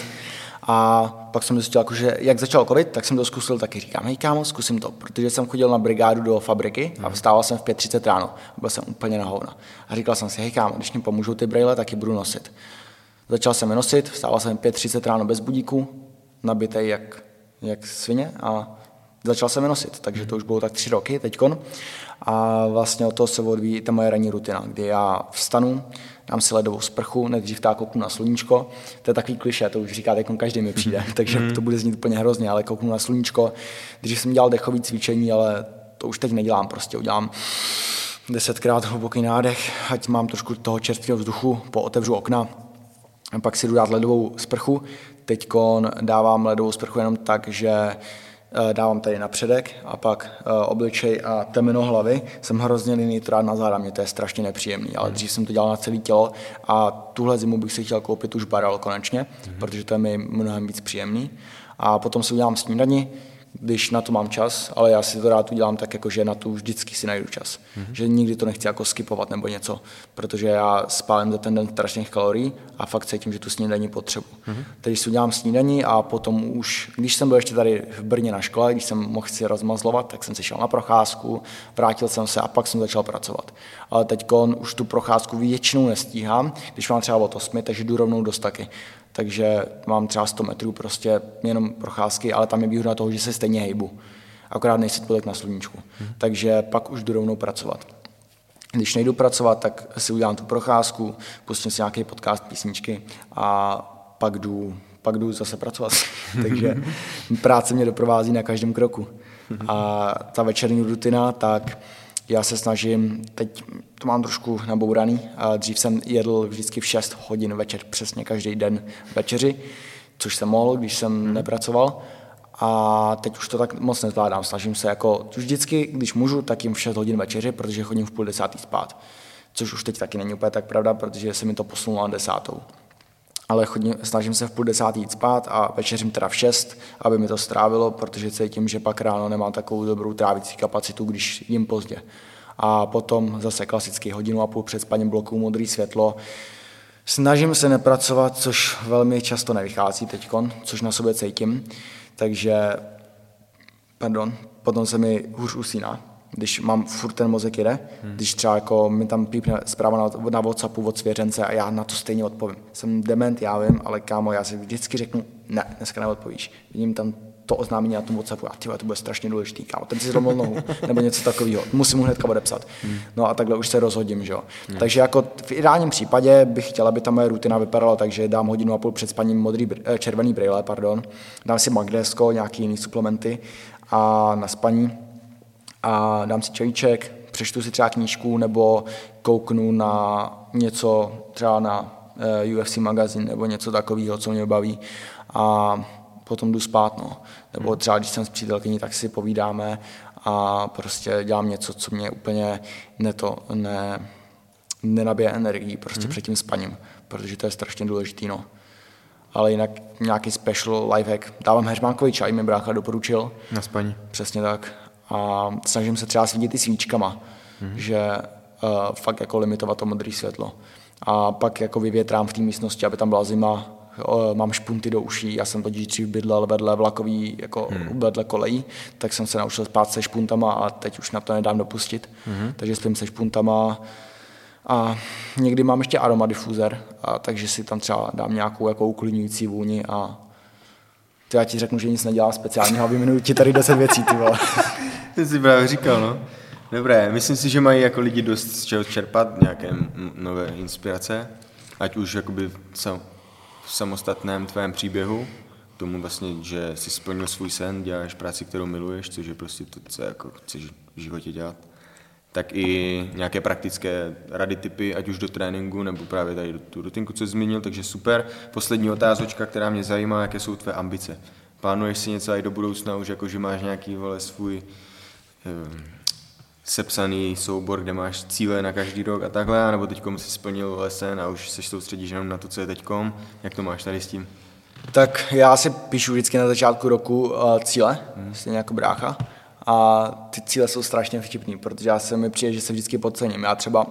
A pak jsem zjistil, jako, že jak začal covid, tak jsem to zkusil taky. Říkám, hej kámo, zkusím to, protože jsem chodil na brigádu do fabriky a vstával jsem v 5.30 ráno. Byl jsem úplně na hovna. A říkal jsem si, hej kámo, když mi pomůžou ty brýle, tak je budu nosit. Začal jsem je nosit, vstával jsem v 5.30 ráno bez budíku, nabitej jak, jak svině a začal jsem je nosit, takže to už bylo tak tři roky teďkon. A vlastně od toho se odvíjí ta moje ranní rutina, kdy já vstanu, dám si ledovou sprchu, nejdřív tak kouknu na sluníčko, to je takový kliše, to už říká, teď každý mi přijde, takže to bude znít úplně hrozně, ale kouknu na sluníčko. Dřív jsem dělal dechový cvičení, ale to už teď nedělám, prostě udělám desetkrát hluboký nádech, ať mám trošku toho čerstvého vzduchu, pootevřu okna, a pak si jdu dát ledovou sprchu. Teď dávám ledovou sprchu jenom tak, že dávám tady na předek a pak eh, obličej a temeno hlavy. Jsem hrozně líný to na záda, mě to je strašně nepříjemný, ale dřív jsem to dělal na celé tělo a tuhle zimu bych si chtěl koupit už barel konečně, mm-hmm. protože to je mi mnohem víc příjemný. A potom si udělám snídani, když na to mám čas, ale já si to rád udělám tak, jako že na to vždycky si najdu čas. Mm-hmm. Že nikdy to nechci jako skipovat nebo něco, protože já spálím za ten den strašných kalorií a fakt cítím, že tu snídaní potřebuji. Mm-hmm. Takže si udělám snídaní a potom už, když jsem byl ještě tady v Brně na škole, když jsem mohl si rozmazlovat, tak jsem si šel na procházku, vrátil jsem se a pak jsem začal pracovat. Ale teď už tu procházku většinou nestíhám, když mám třeba od 8, takže jdu rovnou do staky takže mám třeba 100 metrů prostě jenom procházky, ale tam je výhoda toho, že se stejně hejbu. Akorát nejsi tolik na sluníčku. Hmm. Takže pak už jdu rovnou pracovat. Když nejdu pracovat, tak si udělám tu procházku, pustím si nějaký podcast, písničky a pak jdu, pak jdu zase pracovat. Takže práce mě doprovází na každém kroku. A ta večerní rutina, tak já se snažím, teď to mám trošku nabouraný, a dřív jsem jedl vždycky v 6 hodin večer, přesně každý den večeři, což jsem mohl, když jsem hmm. nepracoval. A teď už to tak moc nezvládám. Snažím se jako vždycky, když můžu, tak jim v 6 hodin večeři, protože chodím v půl desátý spát. Což už teď taky není úplně tak pravda, protože se mi to posunulo na desátou. Ale chodím, snažím se v půl desátý jít spát a večeřím teda v 6, aby mi to strávilo, protože cítím, že pak ráno nemám takovou dobrou trávicí kapacitu, když jim pozdě. A potom zase klasický hodinu a půl před spaním bloku modrý světlo. Snažím se nepracovat, což velmi často nevychází teď, což na sobě cítím. Takže, pardon, potom se mi hůř usíná, když mám furt ten mozek jede, hmm. když třeba jako mi tam pípne zpráva na, na Whatsappu od svěřence a já na to stejně odpovím. Jsem dement, já vím, ale kámo, já si vždycky řeknu, ne, dneska neodpovíš. Vidím tam to oznámení na tom WhatsAppu, a ty to bude strašně důležitý, kámo, ten si zlomil nohu, nebo něco takového, musím mu hnedka odepsat. Hmm. No a takhle už se rozhodím, že jo. Hmm. Takže jako v ideálním případě bych chtěla, aby ta moje rutina vypadala tak, že dám hodinu a půl před spaním modrý, eh, červený brýle, pardon, dám si magnésko, nějaký jiný suplementy a na spaní a dám si čajíček, přečtu si třeba knížku nebo kouknu na něco, třeba na eh, UFC magazín nebo něco takového, co mě baví a potom jdu spát, no. Nebo hmm. třeba když jsem s přítelkyní, tak si povídáme a prostě dělám něco, co mě úplně neto, ne, nenabije energii prostě hmm. před tím spaním, protože to je strašně důležitý, no. Ale jinak nějaký special lifehack. Dávám heřmánkový čaj, mi brácha doporučil. Na spaní. Přesně tak. A snažím se třeba svítit i svíčkama, hmm. že uh, fakt jako limitovat to modré světlo. A pak jako vyvětrám v té místnosti, aby tam byla zima, mám špunty do uší, já jsem totiž dřív bydlel vedle vlakový, jako hmm. vedle kolejí, tak jsem se naučil spát se špuntama a teď už na to nedám dopustit. Hmm. Takže spím se špuntama a někdy mám ještě aromadifúzer, a takže si tam třeba dám nějakou jako uklidňující vůni a to já ti řeknu, že nic nedělá speciálního a vyjmenuji ti tady deset věcí, ty vole. Ty jsi právě říkal, no. Dobré, myslím si, že mají jako lidi dost z čeho čerpat, nějaké nové inspirace, ať už jakoby v samostatném tvém příběhu, tomu vlastně, že jsi splnil svůj sen, děláš práci, kterou miluješ, což je prostě to, co jako chceš v životě dělat, tak i nějaké praktické rady, typy, ať už do tréninku, nebo právě tady do tu rutinku, co jsi zmínil, takže super. Poslední otázočka, která mě zajímá, jaké jsou tvé ambice. Plánuješ si něco i do budoucna, už jako, že máš nějaký vole svůj sepsaný soubor, kde máš cíle na každý rok a takhle, nebo teďkom si splnil lesen a už se soustředíš jenom na to, co je teďkom. Jak to máš tady s tím? Tak já si píšu vždycky na začátku roku uh, cíle, hmm. stejně jako brácha. A ty cíle jsou strašně vtipný, protože já se mi přijde, že se vždycky podcením. Já třeba,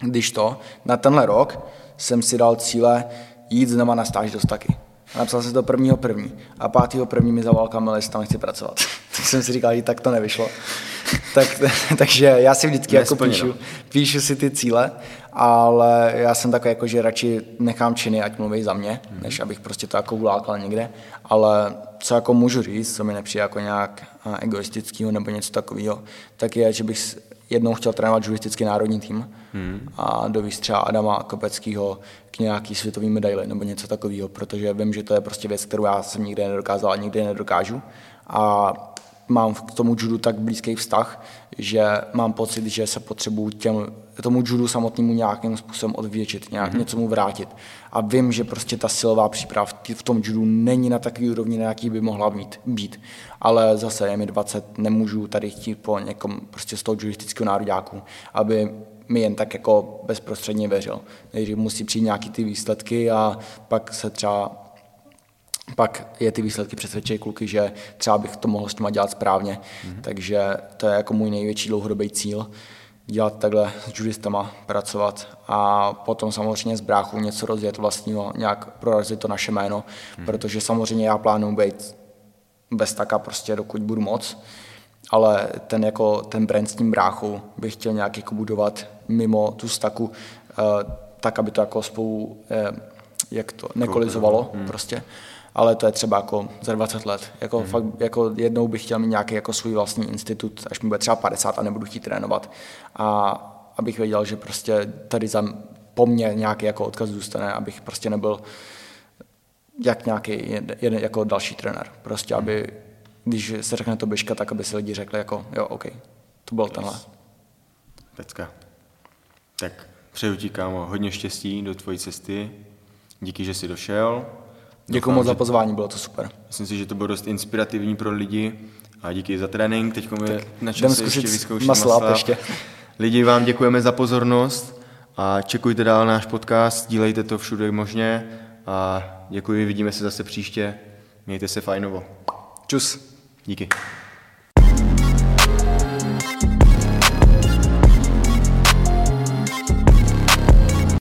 když to, na tenhle rok jsem si dal cíle jít znova na stáž do Staky. Napsal jsem to prvního první a pátého první mi zavolal Kamil, tam chci pracovat. tak jsem si říkal, že tak to nevyšlo. tak, takže já si vždycky jako píšu, píšu si ty cíle, ale já jsem takový jako, že radši nechám činy, ať mluví za mě, mm-hmm. než abych prostě to jako ulákal někde, ale co jako můžu říct, co mi nepřijde jako nějak eh, egoistického nebo něco takového, tak je, že bych jednou chtěl trénovat žuristický národní tým hmm. a dovíst třeba Adama Kopeckého k nějaký světový medaili nebo něco takového, protože vím, že to je prostě věc, kterou já jsem nikdy nedokázal a nikdy nedokážu. A mám k tomu judu tak blízký vztah, že mám pocit, že se potřebuji těm, tomu judu samotnému nějakým způsobem odvětšit, nějak mm-hmm. něco mu vrátit. A vím, že prostě ta silová příprava v tom judu není na takový úrovni, na jaký by mohla mít, být. Ale zase je mi 20, nemůžu tady chtít po někom prostě z toho judistického nároďáku, aby mi jen tak jako bezprostředně věřil. Nejdřív musí přijít nějaký ty výsledky a pak se třeba pak je ty výsledky přesvědčí kluky, že třeba bych to mohl s těma dělat správně. Mm-hmm. Takže to je jako můj největší dlouhodobý cíl, dělat takhle s judistama, pracovat a potom samozřejmě z bráchu něco rozjet vlastního, nějak prorazit to naše jméno, mm-hmm. protože samozřejmě já plánuju být bez taka prostě, dokud budu moc, ale ten, jako, ten brand s tím bráchou bych chtěl nějak jako budovat mimo tu staku, uh, tak, aby to jako spolu uh, jak to nekolizovalo hmm. prostě. Ale to je třeba jako za 20 let. Jako hmm. fakt, jako jednou bych chtěl mít nějaký jako svůj vlastní institut, až mi bude třeba 50 a nebudu chtít trénovat. A abych věděl, že prostě tady za, po mně nějaký jako odkaz zůstane, abych prostě nebyl jak nějaký jeden, jako další trenér. Prostě, aby, když se řekne to běžka, tak aby si lidi řekli jako, jo, OK, to byl yes. tenhle. Pecka. Tak přeju ti, kámo, hodně štěstí do tvojí cesty. Díky, že jsi došel. Děkuji moc za pozvání, bylo to super. Myslím si, že to bylo dost inspirativní pro lidi a díky za trénink. Teď je na čase ještě vyzkoušet masla. Ještě. Lidi, vám děkujeme za pozornost a čekujte dál náš podcast, dílejte to všude možně a děkuji, vidíme se zase příště. Mějte se fajnovo. Čus. Díky.